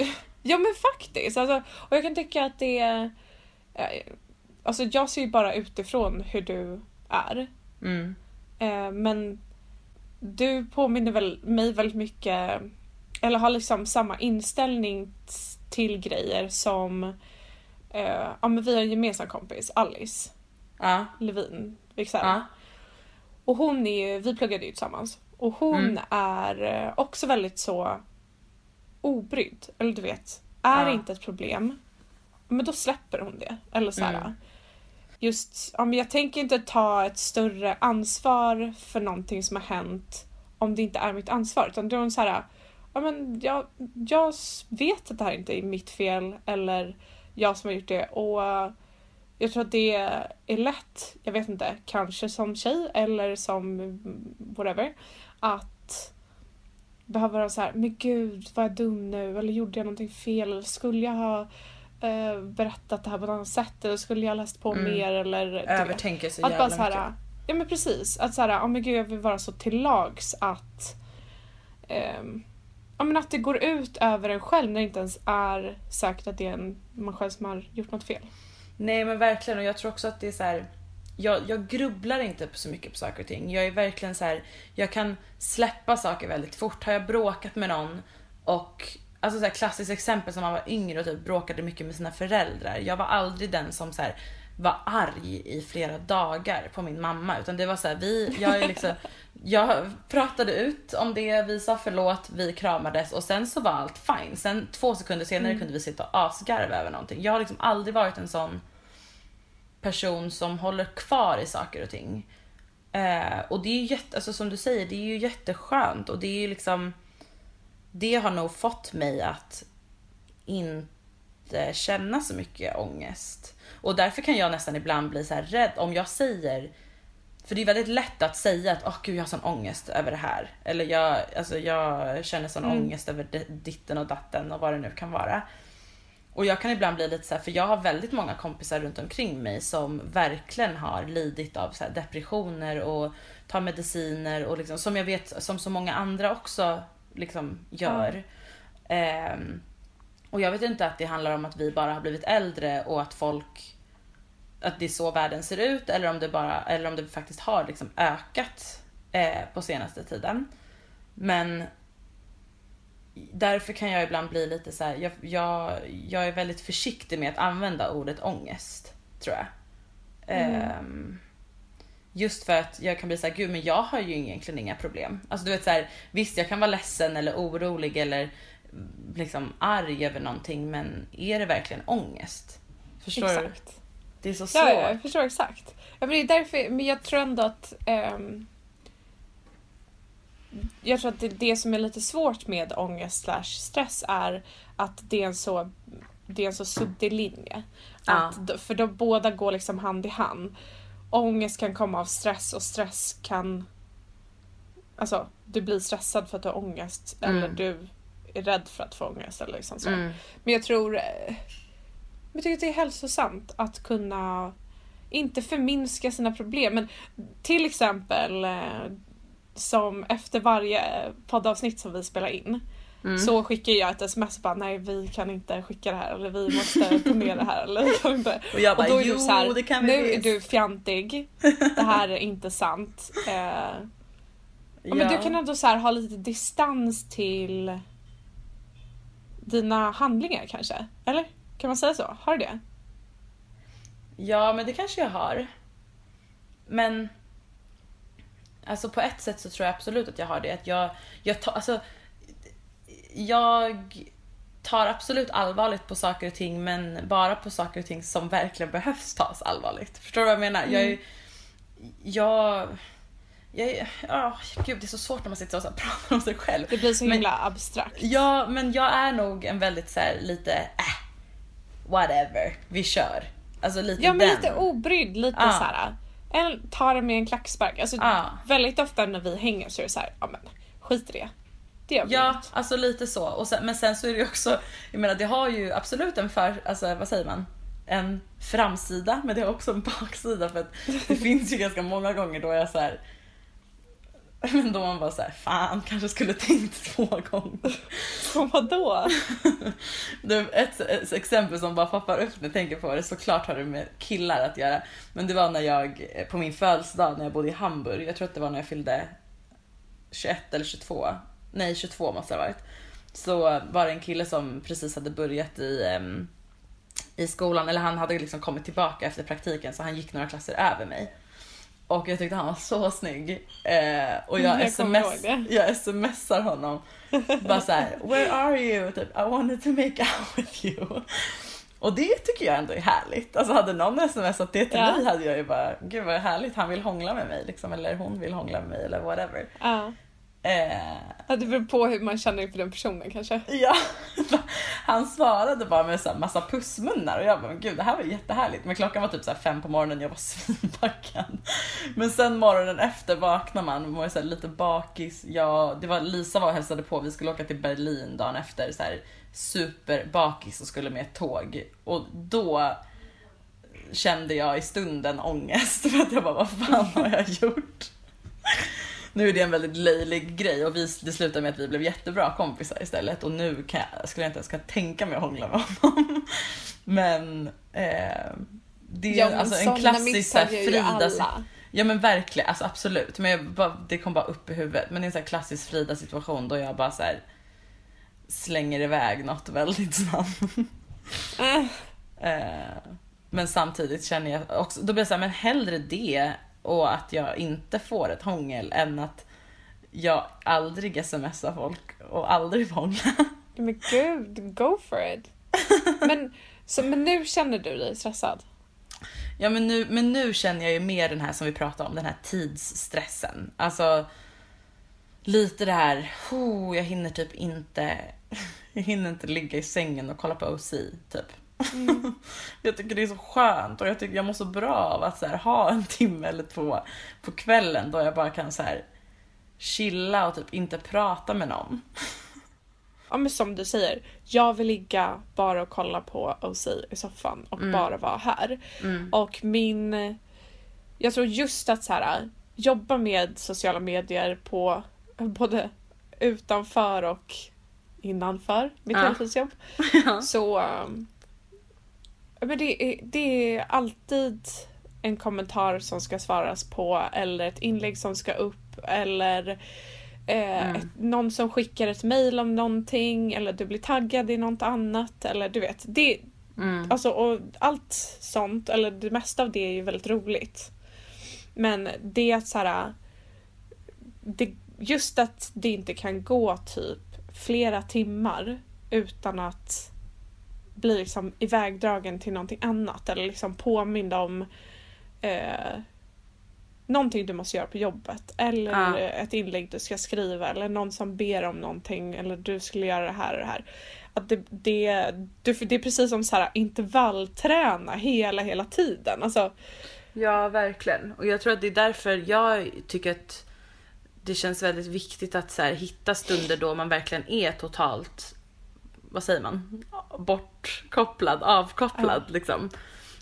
Speaker 3: ja men faktiskt. Alltså, och jag kan tycka att det är... eh, alltså jag ser ju bara utifrån hur du är.
Speaker 2: mm,
Speaker 3: Eh, men du påminner väl mig väldigt mycket, eller har liksom samma inställning till grejer som, eh, ja men vi har en gemensam kompis, Alice
Speaker 2: ja,
Speaker 3: Levin Wicksell.
Speaker 2: ja,
Speaker 3: Och hon är vi pluggade ju tillsammans. Och hon
Speaker 2: Mm.
Speaker 3: är eh, också väldigt så obrydd. Eller du vet, är
Speaker 2: Ja.
Speaker 3: inte ett problem, men då släpper hon det. Eller så här,
Speaker 2: Mm.
Speaker 3: Just, ja, men jag tänker inte ta ett större ansvar för någonting som har hänt om det inte är mitt ansvar. Utan då är hon så här, ja men jag, jag vet att det här inte är mitt fel eller jag som har gjort det. Och eh, jag tror att det är lätt, jag vet inte, kanske som tjej eller som whatever, att behöva vara så här, men gud var jag dum nu eller gjorde jag någonting fel eller skulle jag ha eh, berättat det här på ett annat sätt eller skulle jag ha läst på
Speaker 2: Mm.
Speaker 3: mer eller
Speaker 2: övertänker så
Speaker 3: Att
Speaker 2: jävla
Speaker 3: bara så här,
Speaker 2: mycket.
Speaker 3: ja men precis, att så här, ja men gud jag vill vara så till lags att ehm, ja men att det går ut över en själv när det inte ens är säkert att det är en, man själv som har gjort något fel.
Speaker 2: Nej men verkligen och jag tror också att det är så här. Jag, jag grubblar inte så mycket på saker och ting. Jag är verkligen så här. Jag kan släppa saker väldigt fort. Har jag bråkat med någon och Alltså så här klassiskt exempel som man var yngre och typ bråkade mycket med sina föräldrar. Jag var aldrig den som så här var arg i flera dagar på min mamma utan det var så här, vi, jag liksom jag pratade ut om det, vi sa förlåt, vi kramades och sen så var allt fine. Sen två sekunder senare kunde vi sitta och asgarva över någonting. Jag har liksom aldrig varit en sån person som håller kvar i saker och ting. Eh, och det är ju jätte, alltså som du säger, det är ju jätteskönt och det är ju liksom det har nog fått mig att inte känna så mycket ångest. Och därför kan jag nästan ibland bli så här rädd om jag säger för det är väldigt lätt att säga att åh gud jag har sån ångest över det här. Eller jag, alltså, jag känner sån
Speaker 3: Mm.
Speaker 2: ångest över di- ditten och datten och vad det nu kan vara. Och jag kan ibland bli lite så här, för jag har väldigt många kompisar runt omkring mig som verkligen har lidit av så depressioner och tar mediciner och liksom, som jag vet som så många andra också liksom gör. Ehm, och jag vet inte att det handlar om att vi bara har blivit äldre och att folk att det är så världen ser ut eller om det bara eller om det faktiskt har liksom ökat eh, på senaste tiden. Men därför kan jag ibland bli lite så här, jag, jag, jag är väldigt försiktig med att använda ordet ångest, tror jag.
Speaker 3: Mm.
Speaker 2: Ehm, Just för att jag kan bli såhär, gud men jag har ju egentligen inga problem. Alltså du vet såhär, visst jag kan vara ledsen eller orolig eller liksom arg över någonting men är det verkligen ångest? Förstår du?
Speaker 3: Exakt.
Speaker 2: Det är så svårt.
Speaker 3: Ja, ja, jag förstår exakt. Ja, men, det är därför, men jag tror ändå att ehm, jag tror att det, det som är lite svårt med ångest slash stress är att det är en så, det är en så suddig linje. Att, för de båda går liksom hand i hand. Ångest kan komma av stress och stress kan... Alltså, du blir stressad för att du har ångest eller
Speaker 2: Mm.
Speaker 3: du är rädd för att få ångest. Eller liksom så.
Speaker 2: Mm.
Speaker 3: Men jag tror... eh, Jag tycker att det är hälsosamt att kunna inte förminska sina problem. Men till exempel eh, som efter varje poddavsnitt som vi spelar in
Speaker 2: Mm.
Speaker 3: så skickar jag ett sms och bara nej vi kan inte skicka det här eller vi måste ta med det här eller vi kan inte.
Speaker 2: Och jag bara,
Speaker 3: och då är du så här, nu är
Speaker 2: visst."
Speaker 3: du fjantig, det här är inte sant. Eh, ja. Men du kan ändå så här, ha lite distans till dina handlingar kanske? Eller? Kan man säga så? Har du det?
Speaker 2: Ja, men det kanske jag har. Men alltså på ett sätt så tror jag absolut att jag har det. Att jag, jag, tar, alltså, jag tar absolut allvarligt på saker och ting men bara på saker och ting som verkligen behövs tas allvarligt. Förstår du vad jag menar? Jag, är- jag, jag, ja, gud det är så svårt när man sitter och så pratar om sig själv.
Speaker 3: Det blir så
Speaker 2: Men-
Speaker 3: himla abstrakt.
Speaker 2: Ja, men jag är nog en väldigt så här, lite, äh, whatever, vi kör. Alltså lite
Speaker 3: Ja men
Speaker 2: den.
Speaker 3: lite obrydd, lite
Speaker 2: Ja.
Speaker 3: så här. En, ta det med en klackspark. Alltså,
Speaker 2: Ja.
Speaker 3: Väldigt ofta när vi hänger så är det så här, ja men skit i det. Det gör
Speaker 2: Ja,
Speaker 3: inget.
Speaker 2: alltså lite så. Och sen, men sen så är det ju också, jag menar det har ju absolut en för, alltså vad säger man? En framsida, men det har också en baksida för att det finns ju ganska många gånger då jag så här. Men då man bara såhär, fan kanske skulle tänkt två gånger.
Speaker 3: Så vadå?
Speaker 2: Ett, ett exempel som bara poppar upp när jag tänker på det, såklart har det med killar att göra. Men det var när jag, på min födelsedag när jag bodde i Hamburg, jag tror att det var när jag fyllde 21 eller 22, nej 22 måste det ha varit. Så var det en kille som precis hade börjat i, i skolan, eller han hade liksom kommit tillbaka efter praktiken så han gick några klasser över mig. Och jag tyckte han var så snygg. Eh, och jag,
Speaker 3: Jag
Speaker 2: sms, jag smsar honom. Bara såhär, where are you? Typ, I wanted to make out with you. Och det tycker jag ändå är härligt. Alltså hade någon smsat det till
Speaker 3: Ja.
Speaker 2: mig hade jag ju bara, gud vad härligt, han vill hångla med mig liksom. Eller hon vill hångla med mig eller whatever.
Speaker 3: Ja.
Speaker 2: Eh,
Speaker 3: Det beror på hur man känner för den personen kanske.
Speaker 2: Ja, han svarade bara med så massa pussmunnar och jag bara, men gud det här var jättehärligt. Men klockan var typ så fem på morgonen och jag var svinpackad. Men sen morgonen efter vaknar man och var så lite bakis. Ja, det var Lisa var och hälsade på, vi skulle åka till Berlin dagen efter. Så här superbakis och skulle med ett tåg. Och då kände jag i stunden ångest för att jag bara, vad fan har jag gjort? Nu är det en väldigt löjlig grej och vi, det slutade med att vi blev jättebra kompisar istället och nu kan jag, skulle jag inte ens kunna tänka mig att hångla med honom. Men eh, det är
Speaker 3: Ja,
Speaker 2: alltså en klassisk
Speaker 3: missar
Speaker 2: så här
Speaker 3: gör ju
Speaker 2: Frida... Ja men verkligen, alltså absolut. Men bara, det kom bara upp i huvudet. Men det är en sån här klassisk Frida situation då jag bara så här slänger iväg något väldigt snabbt. Eh, men samtidigt känner jag också, då blir jag såhär, men hellre det och att jag inte får ett hångel än att jag aldrig smsar folk och aldrig får hångla.
Speaker 3: men gud, go for it. Men, så, men nu känner du dig stressad?
Speaker 2: Ja men nu, men nu känner jag ju mer den här som vi pratade om, den här tidsstressen. Alltså lite det här, oh, jag hinner typ inte, jag hinner inte ligga i sängen och kolla på OC typ. jag tycker det är så skönt och jag tycker jag mår så bra av att här, ha en timme eller två på kvällen då jag bara kan så här chilla och typ inte prata med någon.
Speaker 3: Ja men som du säger, jag vill ligga bara och kolla på OC i soffan och bara vara här. Och min... Jag tror just att så här, jobba med sociala medier på både utanför och innanför mitt
Speaker 2: Ja.
Speaker 3: heltidsjobb. Så... um, Men det, är, det är alltid en kommentar som ska svaras på eller ett inlägg som ska upp eller eh, ett, någon som skickar ett mail om någonting eller du blir taggad i något annat eller du vet. Det, Alltså, och allt sånt, eller det mesta av det är ju väldigt roligt. Men det att så här, det, just att det inte kan gå typ flera timmar utan att bli liksom ivägdragen till någonting annat eller liksom påmind om eh, någonting du måste göra på jobbet eller
Speaker 2: Ja.
Speaker 3: ett inlägg du ska skriva eller någon som ber om någonting eller du skulle göra det här och det här. Att det, det, det är precis som så här intervallträna hela hela tiden. Alltså,
Speaker 2: Ja, verkligen. Och jag tror att det är därför jag tycker att det känns väldigt viktigt att så här, hitta stunder då man verkligen är totalt, vad säger man, bortkopplad, avkopplad liksom.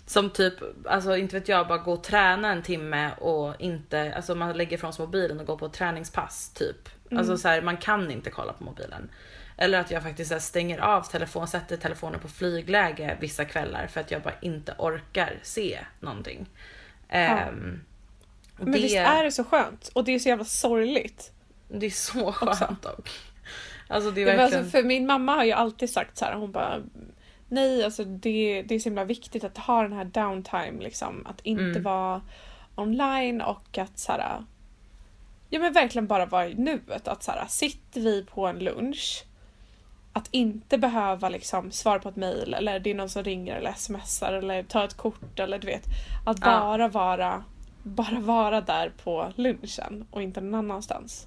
Speaker 2: Som typ, alltså inte vet jag, bara gå och träna en timme och inte, alltså man lägger ifrån sig mobilen och går på ett träningspass typ. Alltså så här, man kan inte kolla på mobilen. Eller att jag faktiskt här, stänger av telefon, sätter telefonen på flygläge vissa kvällar för att jag bara inte orkar se någonting. Ehm, och
Speaker 3: men
Speaker 2: det,
Speaker 3: visst är det så skönt? Och det är så jävla sorgligt.
Speaker 2: det är så skönt dock. Alltså det är
Speaker 3: var
Speaker 2: verkligen...
Speaker 3: alltså, för min mamma har ju alltid sagt så här, hon bara Nej, alltså det, det är så himla viktigt att ha den här downtime liksom. Att inte
Speaker 2: Mm.
Speaker 3: vara online och att så här, Ja men verkligen bara vara i nuet. Att så här, sitter vi på en lunch att inte behöva liksom svara på ett mail eller det är någon som ringer eller smsar eller tar ett kort eller du vet. Att
Speaker 2: Ja.
Speaker 3: bara vara bara vara där på lunchen och inte någon annanstans.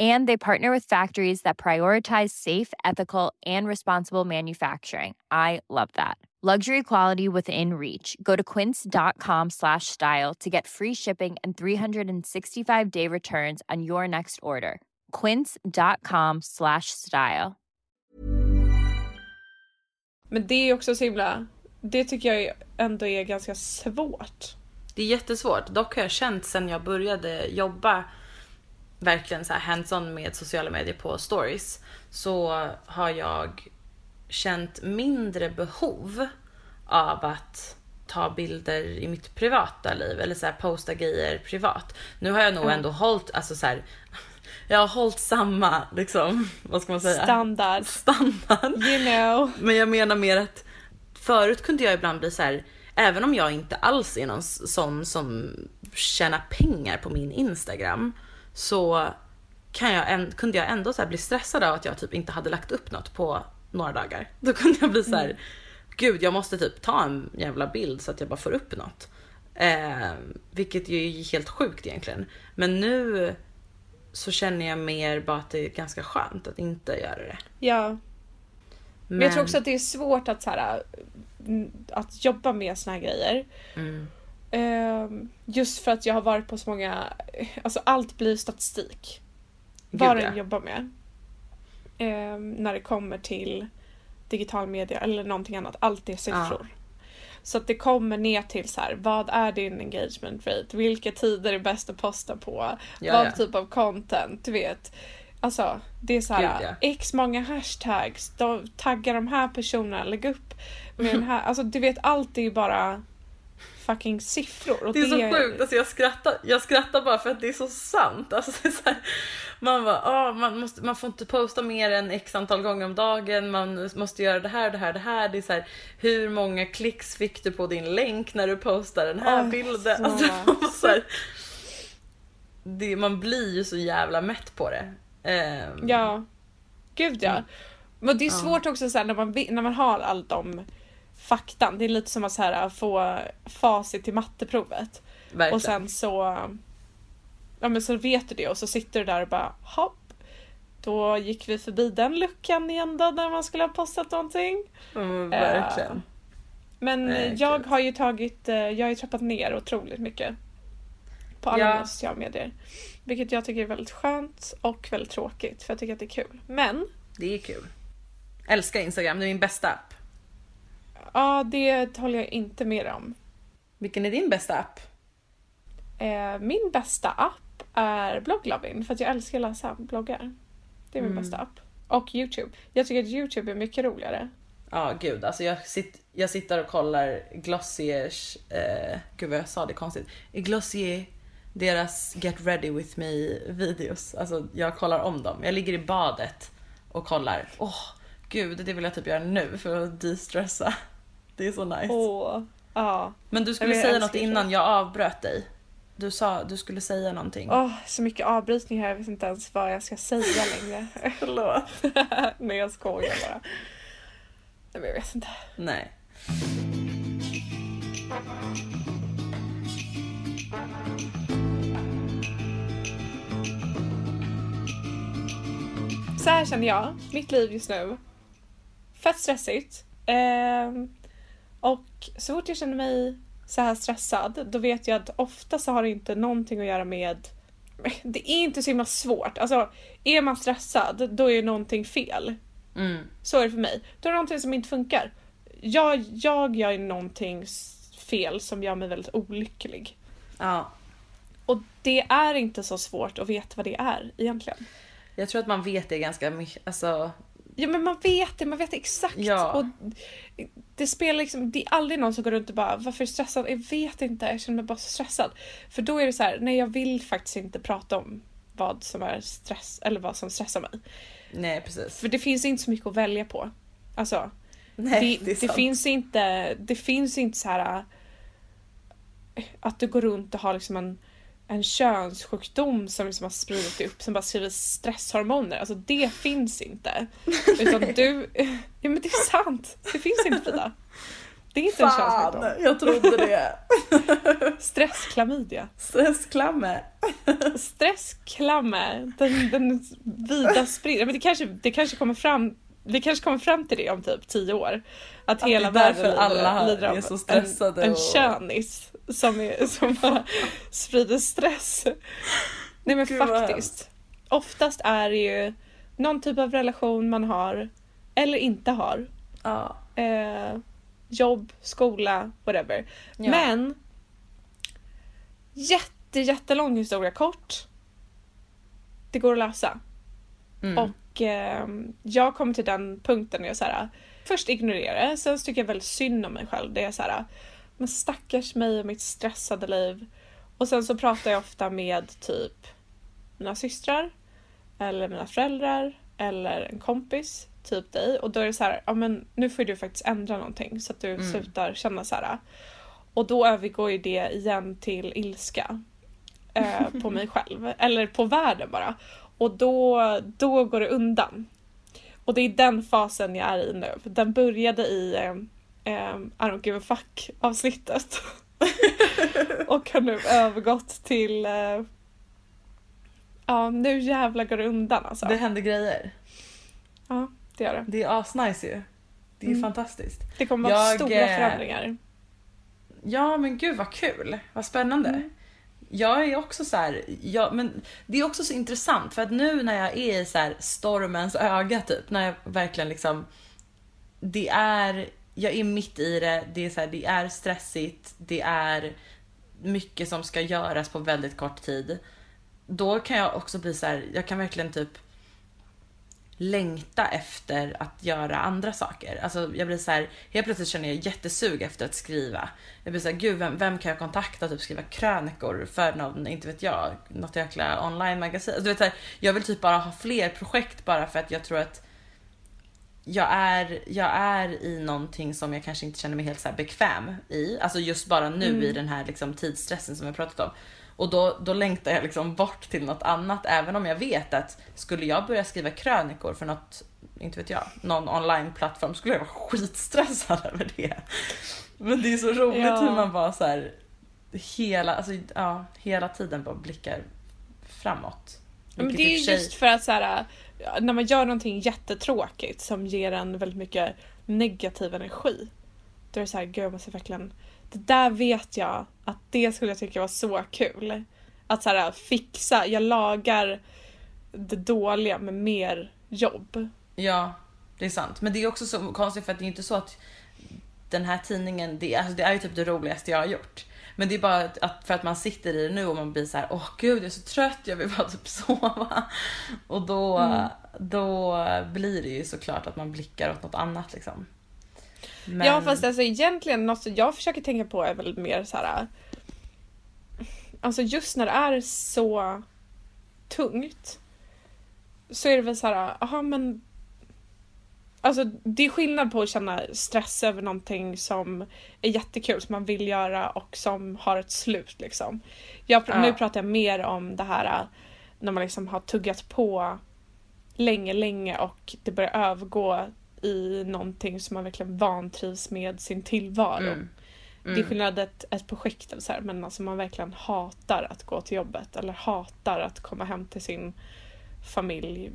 Speaker 4: And they partner with factories that prioritize safe, ethical, and responsible manufacturing. I love that. Luxury quality within reach. Go to quince.com slash style to get free shipping and 365 day returns on your next order. Quince.com slash style.
Speaker 3: Men det är också så himla, det tycker jag ändå är ganska svårt.
Speaker 2: Det är jättesvårt. Dock har jag känt sen jag började jobba verkligen så här hands-on med sociala medier på stories så har jag känt mindre behov av att ta bilder i mitt privata liv eller så här posta grejer privat. Nu har jag nog ändå hållit, alltså så här, jag har hållit samma liksom, vad ska man säga?
Speaker 3: Standard.
Speaker 2: Standard.
Speaker 3: You know.
Speaker 2: Men jag menar mer att förut kunde jag ibland bli så här, även om jag inte alls är någon sån som tjänar pengar på min Instagram så kan jag, en- kunde jag ändå så bli stressad av att jag typ inte hade lagt upp något på några dagar. Då kunde jag bli så här, gud jag måste typ ta en jävla bild så att jag bara får upp något. Eh, vilket ju är helt sjukt egentligen. Men nu så känner jag mer bara att det är ganska skönt att inte göra det.
Speaker 3: Ja. Men jag tror också att det är svårt att, så här, mm, att jobba med såna här grejer.
Speaker 2: Mm.
Speaker 3: Ehm, just för att jag har varit på så många, alltså allt blir statistik.
Speaker 2: Gud,
Speaker 3: Vad än jobbar med. Ehm, när det kommer till digital media eller någonting annat, allt är siffror. Så att det kommer ner till så här, vad är din engagement rate? Vilka tider är bäst att posta på?
Speaker 2: Ja,
Speaker 3: vad
Speaker 2: ja.
Speaker 3: typ av content? Du vet. Alltså, det är så här,
Speaker 2: Gud, ja.
Speaker 3: x många hashtags, då taggar de här personerna, lägg upp med den här, alltså du vet allt är ju bara fucking siffror.
Speaker 2: Det är så sjukt, alltså jag skrattar, jag skrattar bara för att det är så sant. Alltså så här, man bara, ah, man, måste, man får inte posta mer än x antal gånger om dagen, man måste göra det här, det här, det här. Det är så här, hur många klicks fick du på din länk när du postar den här
Speaker 3: Åh,
Speaker 2: bilden?
Speaker 3: så
Speaker 2: Alltså, man, så här, det, man blir ju så jävla mätt på det. Ehm,
Speaker 3: Ja. Gud ja. Men det är svårt också så här, när, man, när man har all de faktan. Det är lite som att så här, få facit till matteprovet.
Speaker 2: verkligen.
Speaker 3: Och sen så, ja, men så vet du det och så sitter du där och bara hopp. Då gick vi förbi den luckan igen då när man skulle ha postat någonting.
Speaker 2: Mm, verkligen.
Speaker 3: Men
Speaker 2: Nej,
Speaker 3: eh, jag har ju tagit, eh, jag har ju trappat ner otroligt mycket. På alla
Speaker 2: Ja.
Speaker 3: mina sociala medier. Vilket jag tycker är väldigt skönt och väldigt tråkigt för jag tycker att det är kul. Men
Speaker 2: Det är kul. Älskar Instagram, det är min bästa app.
Speaker 3: Ja, det håller jag inte med om.
Speaker 2: Vilken är din bästa app?
Speaker 3: Eh, min bästa app är Blogglovin för att jag älskar att läsa bloggar. Det är min bästa app. Och Youtube. Jag tycker att Youtube är mycket roligare.
Speaker 2: Ja gud, alltså jag, sitt, jag sitter och kollar Glossiers, eh, gud vad jag sa det konstigt, Glossier, deras Get Ready With Me videos. Alltså jag kollar om dem. Jag ligger i badet och kollar. Åh gud, det vill jag typ göra nu för att de-stressa. Det är så nice.
Speaker 3: Åh, ja.
Speaker 2: Men du skulle säga något
Speaker 3: det.
Speaker 2: innan jag avbröt dig. Du sa du skulle säga någonting.
Speaker 3: Åh, så mycket avbrytning här. Jag vet inte ens vad jag ska säga längre.
Speaker 2: Förlåt.
Speaker 3: Nej, jag skojar bara. Nej, men jag vet inte.
Speaker 2: Nej.
Speaker 3: Så här känner jag, mitt liv just nu. Fett stressigt. Ehm, och så fort jag känner mig så här stressad, då vet jag att ofta så har det inte någonting att göra med... Det är inte så himla svårt. Alltså, är man stressad, då är någonting fel.
Speaker 2: Mm.
Speaker 3: Så är det för mig. Då är det någonting som inte funkar. Jag, jag gör någonting fel som gör mig väldigt olycklig.
Speaker 2: Ja.
Speaker 3: Och det är inte så svårt att veta vad det är egentligen.
Speaker 2: Jag tror att man vet det ganska mycket. Alltså,
Speaker 3: Ja men man vet det, man vet exakt.
Speaker 2: Ja.
Speaker 3: Och det spelar liksom, det är aldrig någon som går runt och bara varför är du stressad? Jag vet inte, jag känner mig bara så stressad. För då är det så här, nej jag vill faktiskt inte prata om vad som är stress eller vad som stressar mig.
Speaker 2: nej precis.
Speaker 3: För det finns inte så mycket att välja på. Alltså,
Speaker 2: Nej,
Speaker 3: det,
Speaker 2: det
Speaker 3: det, finns inte, det finns inte så här äh, att du går runt och har liksom en, en könssjukdom som liksom har spridit upp som bara skriver stresshormoner. Alltså det finns inte. Utan du, ja men det är sant. Det finns inte Frida. Det är inte en könssjukdom.
Speaker 2: Fan, jag trodde det.
Speaker 3: Stressklamydia.
Speaker 2: Stressklammer.
Speaker 3: Stressklamme. Den, den vida spridda. Men det kanske, det kanske kommer fram vi kanske kommer fram till det om typ tio år. Att,
Speaker 2: Att
Speaker 3: hela världen
Speaker 2: alla
Speaker 3: lider av
Speaker 2: är så stressade
Speaker 3: en, en
Speaker 2: och-
Speaker 3: könis som, är, som bara sprider stress. Nej men
Speaker 2: Gud,
Speaker 3: faktiskt. Oftast är det ju någon typ av relation man har eller inte har.
Speaker 2: Ja.
Speaker 3: Eh, jobb, skola, whatever.
Speaker 2: Ja.
Speaker 3: Men jätte, jättelång historia kort. Det går att lösa.
Speaker 2: Mm.
Speaker 3: Och eh, jag kommer till den punkten när jag så här, först ignorerar det, sen tycker jag väldigt synd om mig själv. Det är så här, men stackars mig och mitt stressade liv. Och sen så pratar jag ofta med typ mina systrar eller mina föräldrar eller en kompis, typ dig. Och då är det så här, ja men nu får du faktiskt ändra någonting så att du
Speaker 2: Mm.
Speaker 3: slutar känna så här. Och då övergår ju det igen till ilska eh, på mig själv, eller på världen bara. Och då, då går det undan. Och det är den fasen jag är i nu. Den började i eh, I don't give a fuck avsnittet. och har nu övergått till eh, Ja, nu jävlar går det undan alltså.
Speaker 2: Det händer grejer.
Speaker 3: Ja, det gör det.
Speaker 2: Det är asnice ju. Det är
Speaker 3: Mm.
Speaker 2: fantastiskt.
Speaker 3: Det kommer vara
Speaker 2: Jag,
Speaker 3: stora
Speaker 2: eh,
Speaker 3: förändringar.
Speaker 2: Ja men gud vad kul, vad spännande. Jag är också så här, ja, men det är också så intressant för att nu när jag är i så här stormens öga typ, när jag verkligen liksom, det är, jag är mitt i det, det är så här, det är stressigt, det är mycket som ska göras på väldigt kort tid. Då kan jag också bli så här, jag kan verkligen typ längta efter att göra andra saker. Alltså jag blir så här, helt plötsligt känner jag jättesug efter att skriva. Jag blir så här, gud vem, vem kan jag kontakta och typ skriva krönikor för någon, inte vet jag, något jäkla online-magasin. Alltså, du vet, så här, jag vill typ bara ha fler projekt bara för att jag tror att jag är, jag är i någonting som jag kanske inte känner mig helt så här bekväm i. Alltså just bara nu i den här liksom tidsstressen som jag pratat om. Och då, då längtar jag liksom bort till något annat även om jag vet att skulle jag börja skriva krönikor för något, inte vet jag, någon online-plattform skulle jag vara skitstressad över det. Men det är så roligt
Speaker 3: Ja.
Speaker 2: hur man bara så här hela, alltså, ja, hela tiden bara blickar framåt.
Speaker 3: Men det är just för att så här, när man gör någonting jättetråkigt som ger en väldigt mycket negativ energi. Då är det så här, gud jag måste verkligen, det där vet jag att det skulle jag tycka var så kul. Att så här, fixa, jag lagar det dåliga med mer jobb.
Speaker 2: Ja, det är sant. Men det är också så konstigt för att det är inte så att den här tidningen, det, alltså det är ju typ det roligaste jag har gjort. Men det är bara att, för att man sitter i det nu och man blir så här: åh gud jag är så trött, jag vill bara typ sova. Och då, då blir det ju såklart att man blickar åt något annat liksom. Men,
Speaker 3: Ja fast alltså egentligen något som jag försöker tänka på är väl mer så här. Alltså just när det är så tungt. Så är det väl så här, aha men. Alltså det är skillnad på att känna stress över någonting som är jättekul som man vill göra och som har ett slut liksom. Jag,
Speaker 2: Ja.
Speaker 3: Nu pratar jag mer om det här när man liksom har tuggat på länge, länge och det börjar övergå i någonting som man verkligen vantrivs med sin tillvaro.
Speaker 2: Mm.
Speaker 3: Det är skillnad ett, ett projekt eller så här, men alltså man verkligen hatar att gå till jobbet eller hatar att komma hem till sin familj,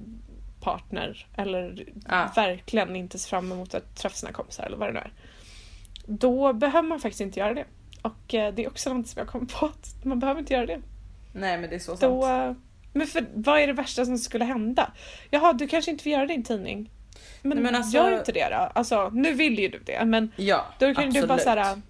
Speaker 3: partner eller
Speaker 2: Ja.
Speaker 3: verkligen inte ser fram emot att träffa sina kompisar eller vad det nu är. Då behöver man faktiskt inte göra det. Och eh, det är också något som jag kommer på att man behöver inte göra det.
Speaker 2: Nej men det är så sant.
Speaker 3: Då, eh, men för, vad är det värsta som skulle hända? Jaha, du kanske inte får göra din tidning. Men,
Speaker 2: Nej, men alltså-
Speaker 3: gör inte det då. Alltså, nu vill ju du det men
Speaker 2: Ja,
Speaker 3: då kan
Speaker 2: absolut.
Speaker 3: du bara såhär...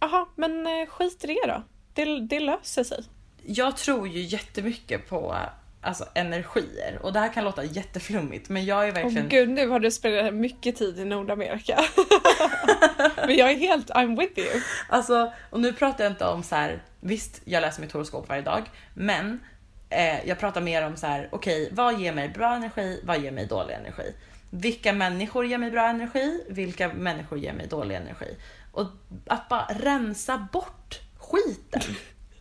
Speaker 3: Jaha, men eh, skit i det då. Det, det löser sig.
Speaker 2: Jag tror ju jättemycket på alltså, energier och det här kan låta jätteflummigt men jag är
Speaker 3: Åh
Speaker 2: verkligen
Speaker 3: gud, nu har du spelat mycket tid i Nordamerika. men jag är helt, I'm with you.
Speaker 2: Alltså, och nu pratar jag inte om så här. visst jag läser mitt horoskop varje dag, men eh, jag pratar mer om så här. okej vad ger mig bra energi, vad ger mig dålig energi? Vilka människor ger mig bra energi, vilka människor ger mig dålig energi? Och att bara rensa bort skiten.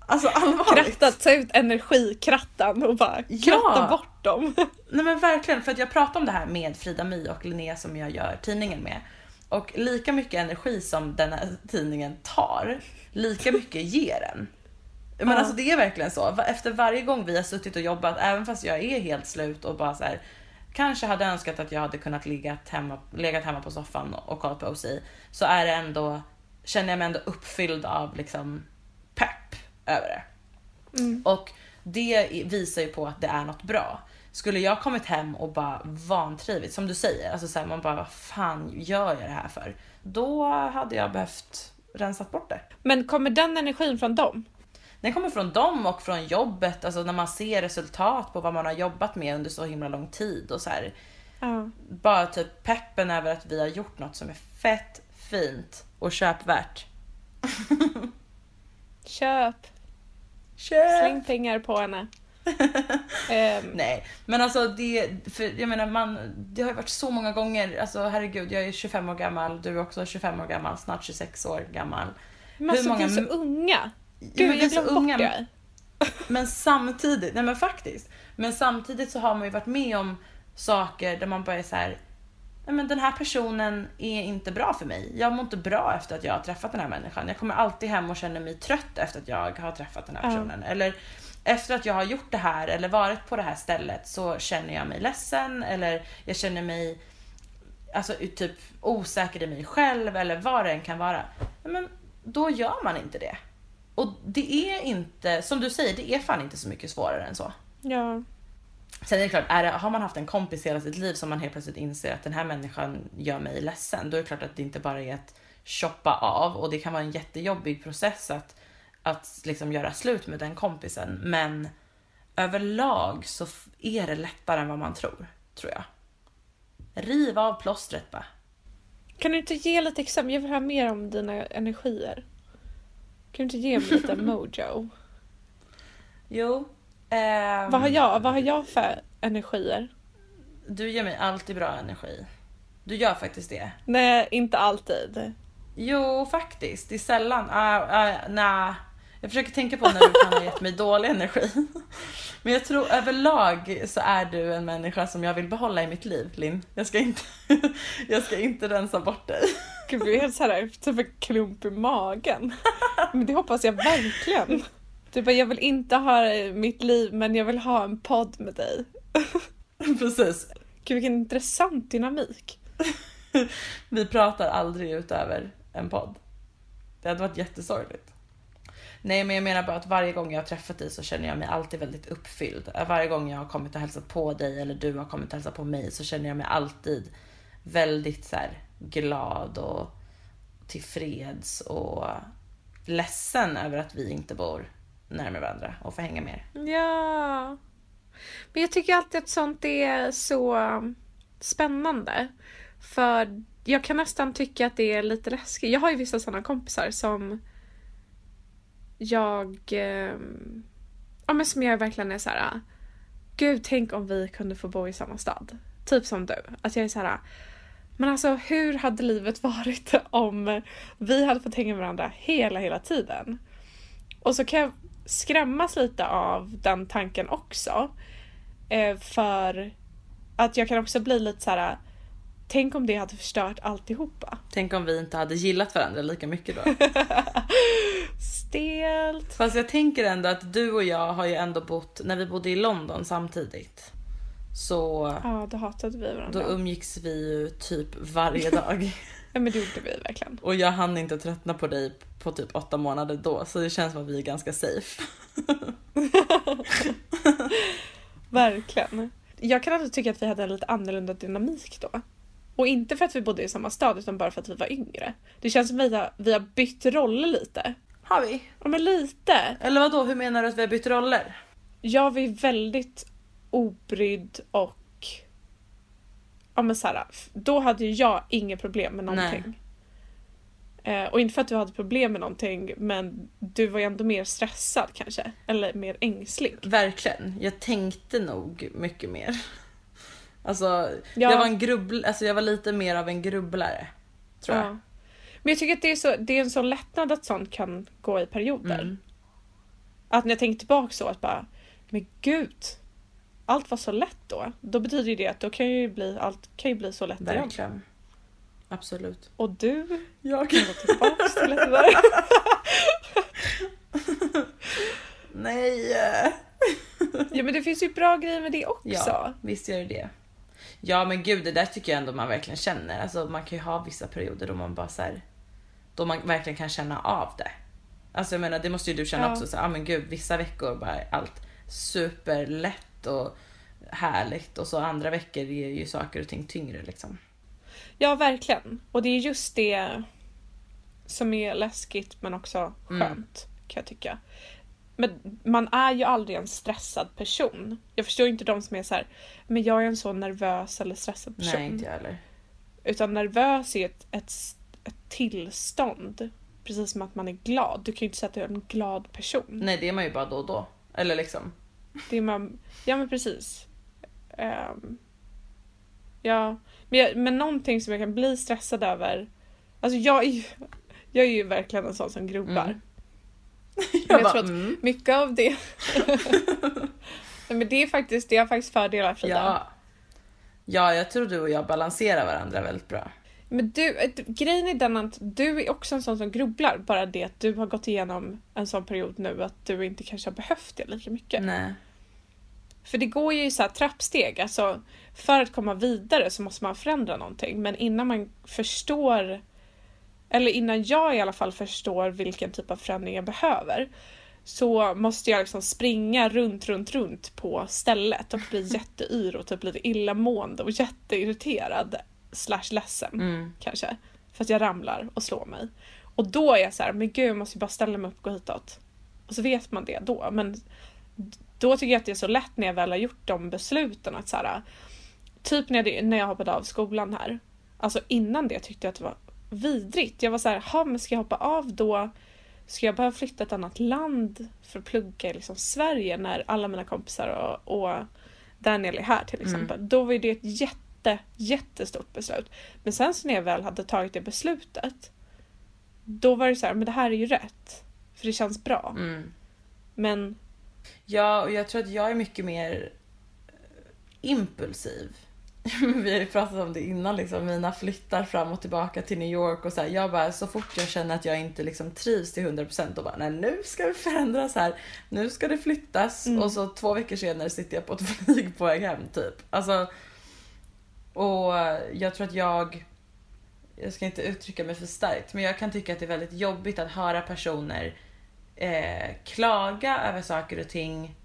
Speaker 2: Alltså allvarligt.
Speaker 3: Kratta, ta ut energikrattan och bara
Speaker 2: Ja.
Speaker 3: kratta bort dem.
Speaker 2: Nej men verkligen, för att jag pratar om det här med Frida My och Linnea som jag gör tidningen med. Och lika mycket energi som den här tidningen tar, lika mycket ger den. Men
Speaker 3: Ja.
Speaker 2: alltså det är verkligen så. Efter varje gång vi har suttit och jobbat, även fast jag är helt slut och bara så här, kanske hade önskat att jag hade kunnat legat hemma, legat hemma på soffan och kollat på OC, så är det ändå, känner jag mig ändå uppfylld av liksom pepp över det. Och det visar ju på att det är något bra. Skulle jag kommit hem och bara vantrivit, som du säger, alltså så här, man bara vad fan gör jag det här för? Då hade jag behövt rensat bort det.
Speaker 3: Men kommer den energin från dem?
Speaker 2: Den kommer från dem och från jobbet, alltså när man ser resultat på vad man har jobbat med under så himla lång tid och så här.
Speaker 3: Ja.
Speaker 2: Bara typ peppen över att vi har gjort något som är fett fint och köpvärt.
Speaker 3: Köp,
Speaker 2: Köp!
Speaker 3: släng pengar på henne. Ehm,
Speaker 2: Nej, men alltså det, för jag menar man, det har ju varit så många gånger, alltså herregud jag är 25 år gammal, du är också 25 år gammal, snart 26 år gammal.
Speaker 3: men alltså,
Speaker 2: många
Speaker 3: vi är så unga. Gud,
Speaker 2: men
Speaker 3: jag glömde
Speaker 2: unga,
Speaker 3: bort det.
Speaker 2: Men samtidigt, nej men faktiskt, men samtidigt så har man ju varit med om saker där man bara är så här. Nej men den här personen är inte bra för mig. Jag mår inte bra efter att jag har träffat den här människan. Jag kommer alltid hem och känner mig trött efter att jag har träffat den här personen. Eller efter att jag har gjort det här eller varit på det här stället så känner jag mig ledsen eller jag känner mig alltså typ osäker i mig själv eller vad det än kan vara. Nej, Men då gör man inte det. Och det är inte, som du säger, det är fan inte så mycket svårare än så.
Speaker 3: Ja.
Speaker 2: Sen är det klart, är det, har man haft en kompis hela sitt liv som man helt plötsligt inser att den här människan gör mig ledsen, då är det klart att det inte bara är att shoppa av och det kan vara en jättejobbig process att, att liksom göra slut med den kompisen. Men överlag så är det lättare än vad man tror, tror jag. Riv av plåstret bara.
Speaker 3: Kan du inte ge lite exempel? Jag vill höra mer om dina energier. Kan du inte ge mig lite mojo?
Speaker 2: Jo. Ehm,
Speaker 3: Vad har jag, vad har jag för energier?
Speaker 2: Du ger mig alltid bra energi. Du gör faktiskt det.
Speaker 3: Nej, inte alltid.
Speaker 2: Jo, faktiskt. Det är sällan. Uh, uh, nej. Jag försöker tänka på när du kan ha gett mig dålig energi. Men jag tror överlag så är du en människa som jag vill behålla i mitt liv, Linn. Jag ska inte, jag ska inte rensa bort dig.
Speaker 3: Gud, jag blir helt såhär, typ en klump i magen. Men det hoppas jag verkligen. Du bara, jag vill inte ha mitt liv men jag vill ha en podd med dig.
Speaker 2: Precis.
Speaker 3: Gud vilken intressant dynamik.
Speaker 2: Vi pratar aldrig utöver en podd. Det hade varit jättesorgligt. Nej, men jag menar bara att varje gång jag har träffat dig så känner jag mig alltid väldigt uppfylld. Varje gång jag har kommit och hälsat på dig eller du har kommit och hälsat på mig så känner jag mig alltid väldigt så glad och tillfreds och ledsen över att vi inte bor närmare varandra och få hänga mer.
Speaker 3: Ja. Men jag tycker alltid att sånt är så spännande. För jag kan nästan tycka att det är lite läskigt. Jag har ju vissa sådana kompisar som jag... Eh, ja men som jag verkligen är så här. Gud, tänk om vi kunde få bo i samma stad. Typ som du. Att jag är så här. Men alltså hur hade livet varit om vi hade fått hänga med varandra hela, hela tiden? Och så kan jag skrämmas lite av den tanken också. Eh, för att jag kan också bli lite så här. Tänk om det hade förstört alltihopa.
Speaker 2: Tänk om vi inte hade gillat varandra lika mycket då.
Speaker 3: Stelt.
Speaker 2: Fast jag tänker ändå att du och jag har ju ändå bott, när vi bodde i London samtidigt. Så
Speaker 3: Ja, då hatade vi
Speaker 2: då
Speaker 3: varandra.
Speaker 2: umgicks vi ju typ varje dag.
Speaker 3: Ja men det gjorde vi verkligen.
Speaker 2: Och jag hann inte tröttna på dig på typ åtta månader då. Så det känns som att vi är ganska safe.
Speaker 3: Verkligen. Jag kan alltid tycka att vi hade en lite annorlunda dynamik då. Och inte för att vi bodde i samma stad utan bara för att vi var yngre. Det känns som att vi har, vi har bytt roller lite.
Speaker 2: Har vi?
Speaker 3: Ja men lite.
Speaker 2: Eller vad då? hur menar du att vi har bytt roller?
Speaker 3: Jag ju väldigt obrydd och ja men såhär, då hade ju jag inga problem med någonting. Eh, och inte för att du hade problem med någonting men du var ju ändå mer stressad kanske. Eller mer ängslig.
Speaker 2: Verkligen. Jag tänkte nog mycket mer. Alltså,
Speaker 3: Ja.
Speaker 2: jag var en grubbl, alltså jag var lite mer av en grubblare. Tror jag.
Speaker 3: Ja. Men jag tycker att det är, så, det är en sån lättnad att sånt kan gå i perioder.
Speaker 2: Mm.
Speaker 3: Att när jag tänker tillbaka så att bara, men gud. Allt var så lätt då. Då betyder ju det att då kan ju bli, allt kan ju bli så lätt igen.
Speaker 2: Verkligen. Absolut.
Speaker 3: Och du
Speaker 2: Jag
Speaker 3: kan gå tillbaka till det där.
Speaker 2: Nej!
Speaker 3: Ja men det finns ju bra grejer med det också.
Speaker 2: Ja, visst gör det det. Ja men gud, det där tycker jag ändå man verkligen känner. Alltså man kan ju ha vissa perioder då man bara så här, då man verkligen kan känna av det. Alltså jag menar, det måste ju du känna
Speaker 3: Ja.
Speaker 2: också. Så, ah, men gud, vissa veckor bara allt superlätt och härligt och så andra veckor är ju saker och ting tyngre liksom.
Speaker 3: Ja, verkligen. Och det är just det som är läskigt men också
Speaker 2: Mm.
Speaker 3: skönt kan jag tycka. Men man är ju aldrig en stressad person. Jag förstår inte de som är så här, men jag är en så nervös eller stressad person.
Speaker 2: Nej, inte jag heller.
Speaker 3: Utan nervös är ett, ett, ett tillstånd. Precis som att man är glad. Du kan ju inte säga att du är en glad person.
Speaker 2: Nej, det är man ju bara då och då. Eller liksom.
Speaker 3: Det är man, ja men precis. Ehm, ja, men, jag, men någonting som jag kan bli stressad över. Alltså jag är ju, jag är ju verkligen en sån som grubblar.
Speaker 2: Mm.
Speaker 3: Jag,
Speaker 2: bara,
Speaker 3: tror att
Speaker 2: mm.
Speaker 3: mycket av det Nej, men det är faktiskt, det har faktiskt fördelar Frida.
Speaker 2: Ja. Ja, jag tror du och jag balanserar varandra väldigt bra.
Speaker 3: Men du, grejen är den att du är också en sån som grubblar. Bara det att du har gått igenom en sån period nu att du inte kanske har behövt det lika mycket.
Speaker 2: Nej.
Speaker 3: För det går ju i så här trappsteg. Alltså, för att komma vidare så måste man förändra någonting. Men innan man förstår eller innan jag i alla fall förstår vilken typ av förändring jag behöver, så måste jag liksom springa runt, runt, runt på stället och bli jätteyr och typ lite illamående och jätteirriterad slash ledsen
Speaker 2: Mm.
Speaker 3: kanske. För att jag ramlar och slår mig. Och då är jag så här, men gud jag måste ju bara ställa mig upp och gå hitåt. Och så vet man det då. Men då tycker jag att det är så lätt när jag väl har gjort de besluten att så här, typ när jag, när jag hoppade av skolan här. Alltså innan det tyckte jag att det var vidrigt. Jag var så här, "Ha, men ska jag hoppa av då? Ska jag behöva flytta till ett annat land för att plugga i liksom Sverige när alla mina kompisar och, och Daniel är här till exempel. Då var det ett jätte, jättestort beslut. Men sen så när jag väl hade tagit det beslutet då var det så här, men det här är ju rätt. För det känns bra.
Speaker 2: Mm.
Speaker 3: Men
Speaker 2: Ja, och jag tror att jag är mycket mer eh, impulsiv. Vi har ju pratat om det innan, liksom, mina flyttar fram och tillbaka till New York och så här, jag bara så fort jag känner att jag inte liksom trivs till 100% då bara nej nu ska vi förändras här, nu ska det flyttas och så två veckor senare sitter jag på ett flyg på väg hem typ. Alltså, och jag tror att jag, jag ska inte uttrycka mig för starkt, men jag kan tycka att det är väldigt jobbigt att höra personer eh, klaga över saker och ting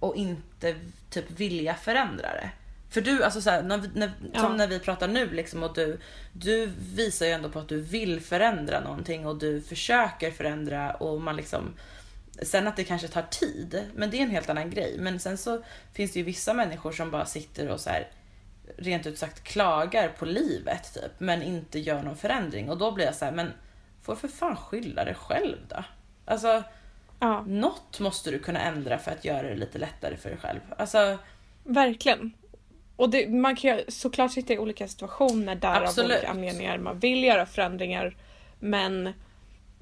Speaker 2: och inte typ vilja förändra det. För du, alltså så här, när, när,
Speaker 3: Ja.
Speaker 2: som när vi pratar nu liksom och du, du visar ju ändå på att du vill förändra någonting och du försöker förändra och man liksom Sen att det kanske tar tid, men det är en helt annan grej. Men sen så finns det ju vissa människor som bara sitter och så här rent ut sagt klagar på livet typ, men inte gör någon förändring. Och då blir jag så här, men får för fan skylla dig själv då. Alltså,
Speaker 3: ja,
Speaker 2: något måste du kunna ändra för att göra det lite lättare för dig själv. Alltså,
Speaker 3: verkligen. Och det, man kan ju såklart sitta i olika situationer där av
Speaker 2: Absolut.
Speaker 3: olika anledningar man vill göra förändringar men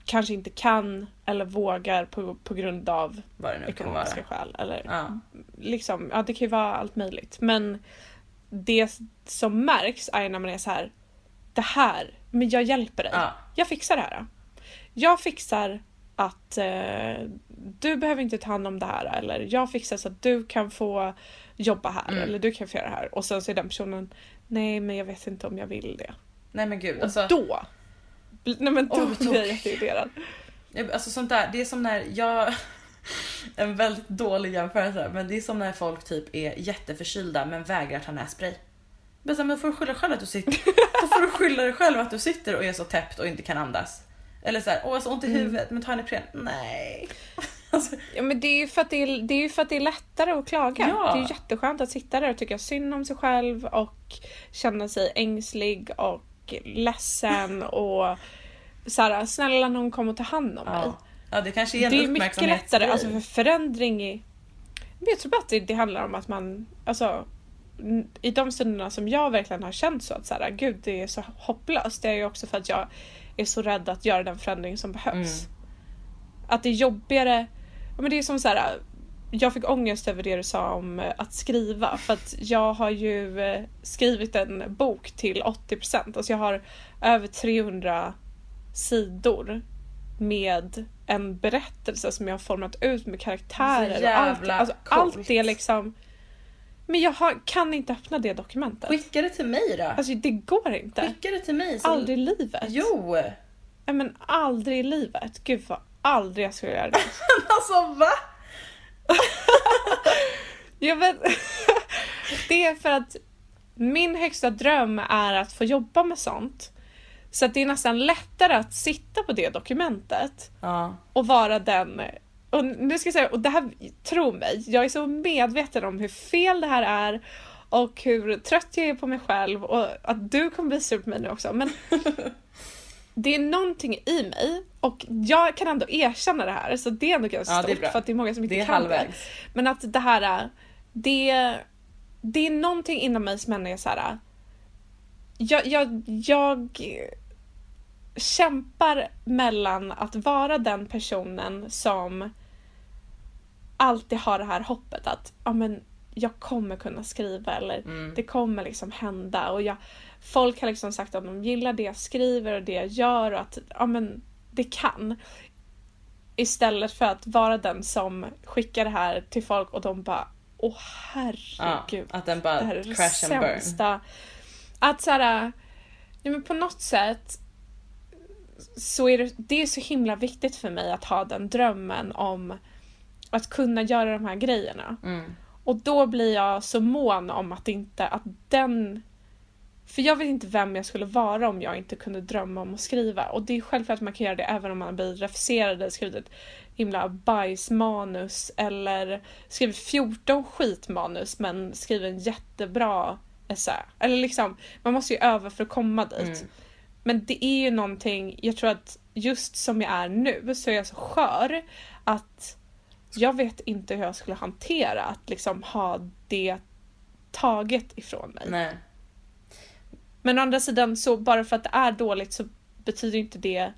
Speaker 3: kanske inte kan eller vågar på, på grund av ekonomiska skäl. Eller
Speaker 2: Ja.
Speaker 3: liksom, ja det kan ju vara allt möjligt. Men det som märks är när man är så här. Det här, men jag hjälper dig.
Speaker 2: Ja.
Speaker 3: Jag fixar det här. Jag fixar att eh, du behöver inte ta hand om det här eller jag fixar så att du kan få jobba här
Speaker 2: Mm.
Speaker 3: eller du kan få göra det här. Och sen så är den personen nej men jag vet inte om jag vill det.
Speaker 2: Nej men gud,
Speaker 3: Och
Speaker 2: alltså,
Speaker 3: då, nej men då
Speaker 2: vad
Speaker 3: blir jag jätteirriterad.
Speaker 2: alltså sånt där, det är som när jag en väldigt dålig jämförelse, men det är som när folk typ är jätteförkylda men vägrar ta nässpray. Men så, men får du skylla själv att du sitter, då får du skylla dig själv att du sitter och är så täppt och inte kan andas. Eller så här, åh jag har så ont i huvudet, men ta en Ipren. Nej. Alltså,
Speaker 3: Ja men det är ju för att det är, det är, för att det är lättare att klaga.
Speaker 2: Ja.
Speaker 3: Det är ju jätteskönt att sitta där och tycka synd om sig själv och känna sig ängslig och ledsen och så här, snälla någon kom och ta hand om mig.
Speaker 2: Ja. det kanske är en
Speaker 3: Det är mycket lättare, alltså för förändring i... Men jag tror bara att det, det handlar om att man, alltså i de stunderna som jag verkligen har känt så att så här, gud det är så hopplöst, det är ju också för att jag är så rädd att göra den förändring som behövs. Att det är jobbigare, ja, men det är som så här. Jag fick ångest över det du sa om eh, att skriva för att jag har ju eh, skrivit en bok till 80%. Alltså jag har över 300 sidor med en berättelse som jag har format ut med karaktärer.
Speaker 2: Så
Speaker 3: och allt, alltså, allt det liksom. Men jag har, kan inte öppna det dokumentet.
Speaker 2: Skicka det till mig då.
Speaker 3: Alltså det går inte.
Speaker 2: Skicka det till mig. Så...
Speaker 3: Aldrig i livet.
Speaker 2: Jo!
Speaker 3: Nej, men aldrig i livet. Gud vad aldrig jag skulle göra det.
Speaker 2: Alltså va?
Speaker 3: Jag vet, det är för att min högsta dröm är att få jobba med sånt. Så det är nästan lättare att sitta på det dokumentet
Speaker 2: Ja.
Speaker 3: och vara den och nu ska jag säga, och det här, tro mig, jag är så medveten om hur fel det här är och hur trött jag är på mig själv och att du kommer bli sur på mig nu också. Men det är någonting i mig och jag kan ändå erkänna det här så det är ändå ganska
Speaker 2: Ja,
Speaker 3: stort för att det är många som inte
Speaker 2: Det
Speaker 3: kan
Speaker 2: halvvägs.
Speaker 3: det. Men att det här, det, det är någonting inom mig som ändå är så här. Jag, jag, jag kämpar mellan att vara den personen som alltid har det här hoppet att ja, men jag kommer kunna skriva eller det kommer liksom hända och jag, folk har liksom sagt att de gillar det jag skriver och det jag gör och att ja, men det kan. Istället för att vara den som skickar det här till folk och de bara åh herregud.
Speaker 2: Ja, att den bara
Speaker 3: det här är det
Speaker 2: crash and burn.
Speaker 3: sämsta. Att såhär, nej men på något sätt så är det, det är så himla viktigt för mig att ha den drömmen om att kunna göra de här grejerna.
Speaker 2: Mm.
Speaker 3: Och då blir jag så mån om att inte, att den... För jag vet inte vem jag skulle vara om jag inte kunde drömma om att skriva. Och det är självklart att man kan göra det även om man blir refuserad eller skrivit ett himla bajsmanus eller skrivit 14 skitmanus men skrivit en jättebra essä. Eller liksom, man måste ju öva för att komma dit.
Speaker 2: Mm.
Speaker 3: Men det är ju någonting, jag tror att just som jag är nu så är jag så skör att jag vet inte hur jag skulle hantera att liksom ha det taget ifrån mig.
Speaker 2: Nej.
Speaker 3: Men å andra sidan så bara för att det är dåligt så betyder inte det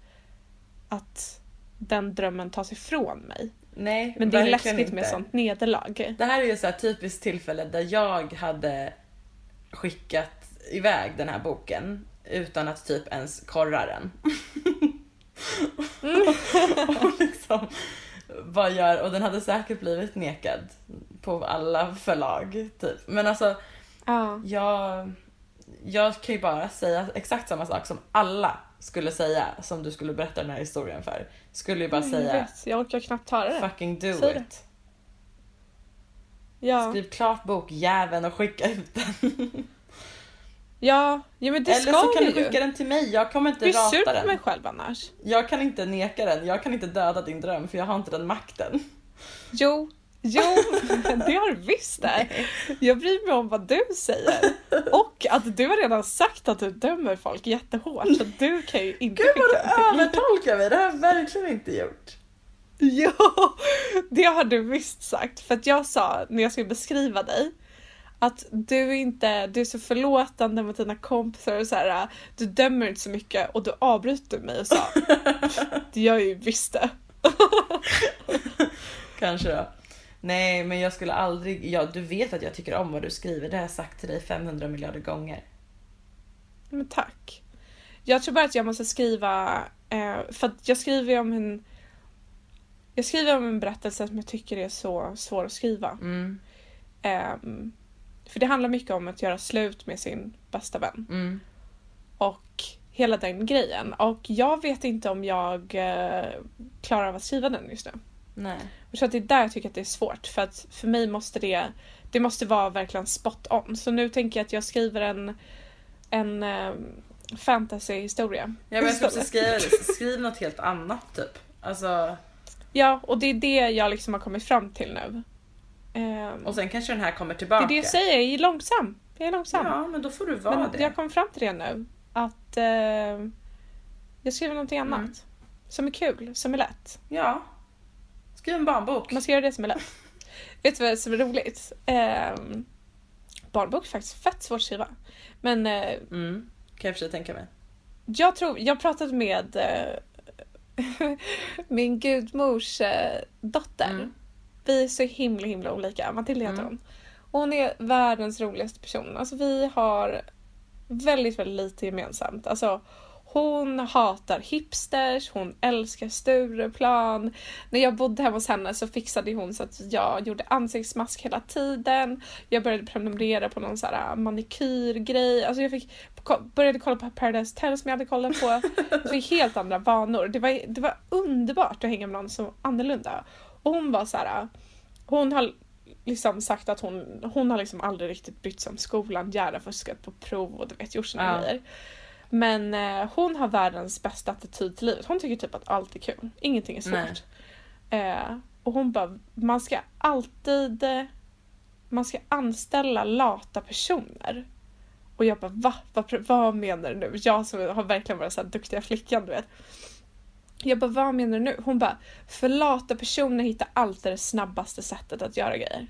Speaker 3: att den drömmen tas ifrån mig.
Speaker 2: Nej,
Speaker 3: Men det är läskigt med
Speaker 2: inte.
Speaker 3: sånt nederlag.
Speaker 2: Det här är ju så här typiskt tillfälle där jag hade skickat iväg den här boken utan att typ ens korra den. och liksom vad gör, och den hade säkert blivit nekad på alla förlag typ. Men alltså
Speaker 3: Ja.
Speaker 2: jag, jag kan ju bara säga exakt samma sak som alla skulle säga som du skulle berätta den här historien för. Skulle ju bara
Speaker 3: Jag
Speaker 2: säga
Speaker 3: vet, jag orkar knappt höra det.
Speaker 2: fucking do
Speaker 3: Säg det.
Speaker 2: it.
Speaker 3: Ja.
Speaker 2: Skriv klart bokjäveln och skicka ut den.
Speaker 3: Ja, ja men det
Speaker 2: Eller
Speaker 3: ska
Speaker 2: så kan
Speaker 3: du
Speaker 2: du
Speaker 3: ju.
Speaker 2: skicka den till mig, jag kommer inte
Speaker 3: Blir sur
Speaker 2: rata
Speaker 3: på mig
Speaker 2: den.
Speaker 3: själv annars.
Speaker 2: Jag kan inte neka den, jag kan inte döda din dröm för jag har inte den makten.
Speaker 3: Jo, jo, det har du visst det. Jag bryr mig om vad du säger. Och att du har redan sagt att du dömer folk jättehårt så du kan ju inte
Speaker 2: Gud vad du
Speaker 3: den
Speaker 2: övertolkar mig, det har jag verkligen inte gjort.
Speaker 3: Ja, det har du visst sagt. För att jag sa när jag skulle beskriva dig att du inte, du är så förlåtande mot dina kompisar och så här, du dömer inte så mycket och du avbryter mig och sa det gör jag ju visst det.
Speaker 2: Kanske då. Nej men jag skulle aldrig, ja du vet att jag tycker om vad du skriver, det har jag sagt till dig 500 miljarder gånger.
Speaker 3: Men tack. Jag tror bara att jag måste skriva, eh, för att jag skriver om en jag skriver om en berättelse som jag tycker är så svår att skriva.
Speaker 2: Mm,
Speaker 3: Ehm, för det handlar mycket om att göra slut med sin bästa vän.
Speaker 2: mm.
Speaker 3: Och hela den grejen. Och jag vet inte om jag eh, klarar av att skriva den just nu.
Speaker 2: Nej.
Speaker 3: Jag tror att det är där jag tycker att det är svårt. För att för mig måste det, det måste vara verkligen spot on. Så nu tänker jag att jag skriver en, en eh, fantasyhistoria.
Speaker 2: Ja, men jag ska skriva det, skriv något helt annat typ. Alltså,
Speaker 3: Ja, och det är det jag liksom har kommit fram till nu. Ehm,
Speaker 2: och sen kanske den här kommer
Speaker 3: det
Speaker 2: tillbaka.
Speaker 3: är det jag säger, jag är långsam. Jag är långsam.
Speaker 2: Ja men då får du vara
Speaker 3: Men
Speaker 2: det.
Speaker 3: jag kom fram till det nu. Att eh, jag skriver någonting annat.
Speaker 2: Mm.
Speaker 3: Som är kul, som är lätt.
Speaker 2: Ja. Skriv en barnbok.
Speaker 3: Man ska göra det som är lätt. Vet du vad som är roligt? Ehm, barnbok är faktiskt fett svårt att skriva. Men eh,
Speaker 2: Mm. Kan jag för sig tänka mig.
Speaker 3: jag tror, jag pratade med eh, min gudmors eh, dotter.
Speaker 2: Mm.
Speaker 3: Vi är så himla himla olika. Matilda heter
Speaker 2: Mm.
Speaker 3: hon. Och Hon är världens roligaste person. Alltså vi har väldigt, väldigt lite gemensamt. Alltså hon hatar hipsters, hon älskar Stureplan. När jag bodde hemma hos henne så fixade hon så att jag gjorde ansiktsmask hela tiden. Jag började prenumerera på någon så här manikyrgrej. Alltså jag fick, började kolla på Paradise Hotel som jag hade kollat på. Jag fick helt andra vanor. Det var, det var underbart att hänga med någon så annorlunda. Hon var så här. Hon har liksom sagt att hon, hon har liksom aldrig riktigt brytt sig om skolan, gärna fuskat på prov och du vet gjort såna
Speaker 2: Ja.
Speaker 3: grejer. Men eh, hon har världens bästa attityd till livet. Hon tycker typ att allt är kul. Ingenting är svårt. Eh, och hon bara, man ska alltid eh, man ska anställa lata personer. Och jag bara va? Vad, vad menar du nu? Jag som har verkligen varit så här duktiga flickan du vet. Jag bara vad menar du nu? Hon bara för lata personer hittar alltid det snabbaste sättet att göra grejer.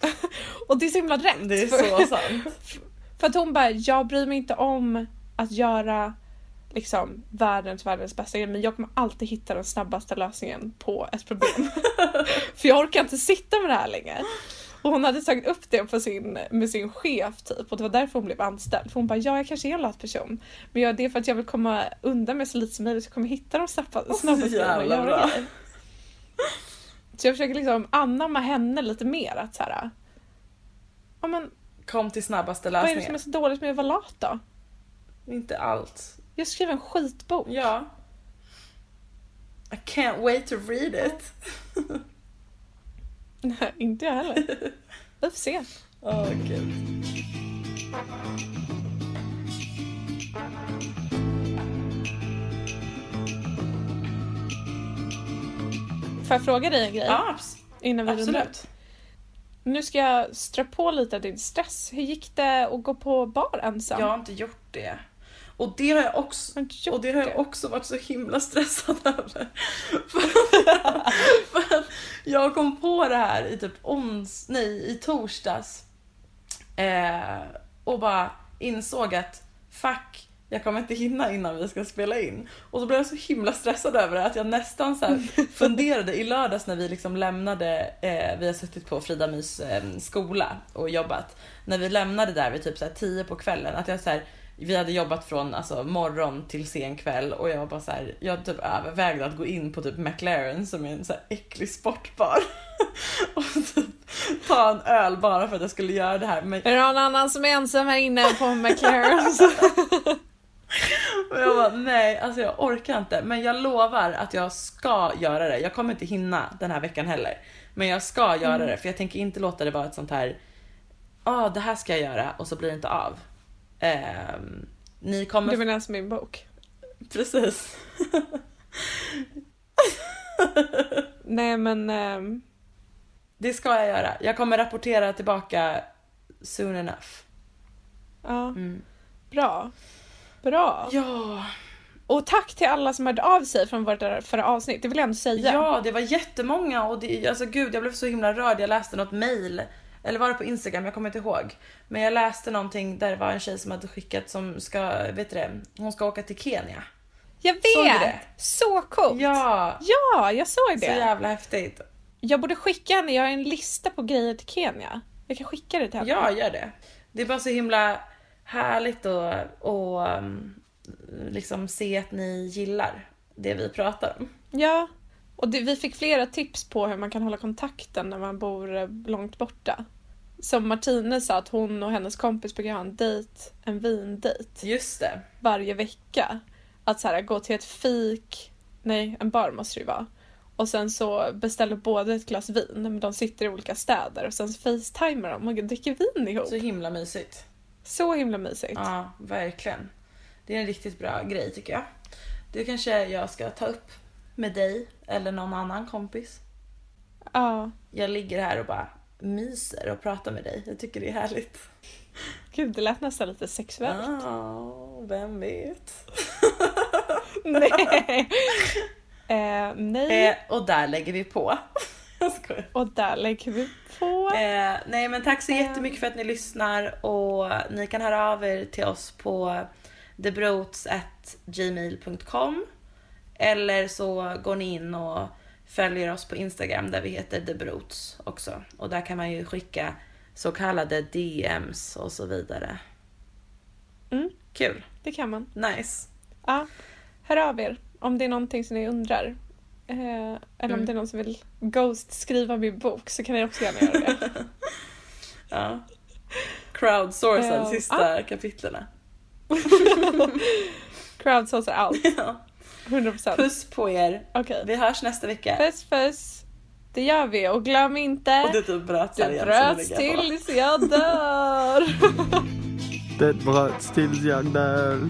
Speaker 3: och det är så himla rätt.
Speaker 2: Det är
Speaker 3: för,
Speaker 2: så sant.
Speaker 3: för att hon bara jag bryr mig inte om att göra liksom världens, världens bästa grej men jag kommer alltid hitta den snabbaste lösningen på ett problem. För jag orkar inte sitta med det här länge. Och hon hade tagit upp det på sin, med sin chef typ och det var därför hon blev anställd. För hon bara, ja jag kanske är en lat person. Men jag, det är för att jag vill komma undan med så lite som möjligt så jag kommer hitta de snabba, snabbaste grejerna att göra grejer. Så jag försöker liksom anamma henne lite mer att så här. Ja men
Speaker 2: Kom till snabbaste
Speaker 3: vad är det
Speaker 2: lösningen.
Speaker 3: som är så dåligt med att vara lat då?
Speaker 2: Inte allt.
Speaker 3: Jag skrev en skitbok.
Speaker 2: Ja. I can't wait to read it.
Speaker 3: Nej, inte jag heller. Vi får se.
Speaker 2: Åh gud.
Speaker 3: Får jag fråga dig en grej?
Speaker 2: Ja, abs-
Speaker 3: innan vi rundar
Speaker 2: absolut.
Speaker 3: Nu ska jag strö på lite av din stress. Hur gick det att gå på bar ensam?
Speaker 2: Jag har inte gjort det. Och det har jag också, och det har jag också varit så himla stressad över. för, för att jag kom på det här i typ ons, nej, i torsdags. Eh, och bara insåg att fuck, jag kommer inte hinna innan vi ska spela in. Och så blev jag så himla stressad över det att jag nästan så här funderade i lördags när vi liksom lämnade, eh, vi har suttit på Frida Mys eh, skola och jobbat. När vi lämnade där vid typ så här 10 på kvällen, att jag så här, vi hade jobbat från alltså, morgon till sen kväll och jag var bara så här, jag typ övervägde att gå in på typ McLaren som är en så här äcklig sportbar. och typ ta en öl bara för att jag skulle göra det här. Men
Speaker 3: Är det någon annan som är ensam här inne på McLaren?
Speaker 2: Och jag bara nej, alltså jag orkar inte. Men jag lovar att jag ska göra det. Jag kommer inte hinna den här veckan heller. Men jag ska göra
Speaker 3: Mm.
Speaker 2: det för jag tänker inte låta det vara ett sånt här, ja det här ska jag göra och så blir det inte av. Ehm, ni kommer...
Speaker 3: Du menar som min bok?
Speaker 2: Precis.
Speaker 3: Nej men... ehm,
Speaker 2: Det ska jag göra. Jag kommer rapportera tillbaka soon enough.
Speaker 3: ja,
Speaker 2: Mm.
Speaker 3: bra. Bra.
Speaker 2: Ja,
Speaker 3: Och tack till alla som hörde av sig från vårt förra avsnitt, det vill jag ändå säga.
Speaker 2: ja det var jättemånga och det, alltså gud jag blev så himla rörd. Jag läste något mail, eller var det på Instagram? Jag kommer inte ihåg. Men jag läste någonting där det var en tjej som hade skickat som ska, vet du det, hon ska åka till Kenya.
Speaker 3: Jag
Speaker 2: Såg du
Speaker 3: vet!
Speaker 2: det?
Speaker 3: Så coolt!
Speaker 2: Ja,
Speaker 3: Ja, jag såg
Speaker 2: så
Speaker 3: det.
Speaker 2: jävla häftigt.
Speaker 3: Jag borde skicka henne, jag har en lista på grejer till Kenya. Jag kan skicka det till henne.
Speaker 2: Ja, gör det. Det är bara så himla härligt att och, um, liksom se att ni gillar det vi pratar om.
Speaker 3: Ja, och det, vi fick flera tips på hur man kan hålla kontakten när man bor eh, långt borta. Som Martine sa att hon och hennes kompis brukar ha en dejt, en vindejt,
Speaker 2: Just det.
Speaker 3: varje vecka. Att så här, gå till ett fik, nej en bar måste det ju vara. Och sen så beställer båda ett glas vin, men de sitter i olika städer och sen så facetimar de och dricker vin ihop.
Speaker 2: Så himla mysigt.
Speaker 3: Så himla mysigt.
Speaker 2: Ja, verkligen. Det är en riktigt bra grej tycker jag. Det kanske jag ska ta upp med dig eller någon annan kompis.
Speaker 3: Ja.
Speaker 2: Jag ligger här och bara myser och pratar med dig. Jag tycker det är härligt.
Speaker 3: Gud, det lät nästan lite sexuellt.
Speaker 2: Ja, vem vet.
Speaker 3: nej. Eh, nej.
Speaker 2: Eh, och där lägger vi på. Jag skojar.
Speaker 3: Och där lägger vi på.
Speaker 2: Eh, nej men tack så jättemycket för att ni lyssnar och ni kan höra av er till oss på thebroats@gmail.com eller så går ni in och följer oss på Instagram där vi heter thebroats också och där kan man ju skicka så kallade DMs och så vidare.
Speaker 3: Mm.
Speaker 2: Kul,
Speaker 3: Det kan man.
Speaker 2: nice.
Speaker 3: Ja. Hör av er om det är någonting som ni undrar. Eh, eller om
Speaker 2: Mm.
Speaker 3: det är någon som vill ghost skriva min bok så kan ni också gärna göra det.
Speaker 2: Ja. Crowdsourca de
Speaker 3: Eh,
Speaker 2: sista kapitlerna.
Speaker 3: Crowdsourcar allt.
Speaker 2: Ja.
Speaker 3: 100%.
Speaker 2: Puss på er.
Speaker 3: Okej.
Speaker 2: Vi hörs nästa vecka.
Speaker 3: Puss puss. Det gör vi och glöm inte.
Speaker 2: Och det typ bröts här
Speaker 3: det bröts tills jag dör.
Speaker 5: Det bröts tills jag dör.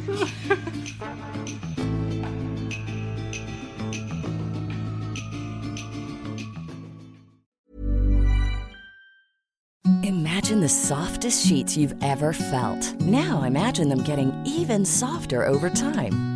Speaker 6: Imagine the softest sheets you've ever felt. Now imagine them getting even softer over time.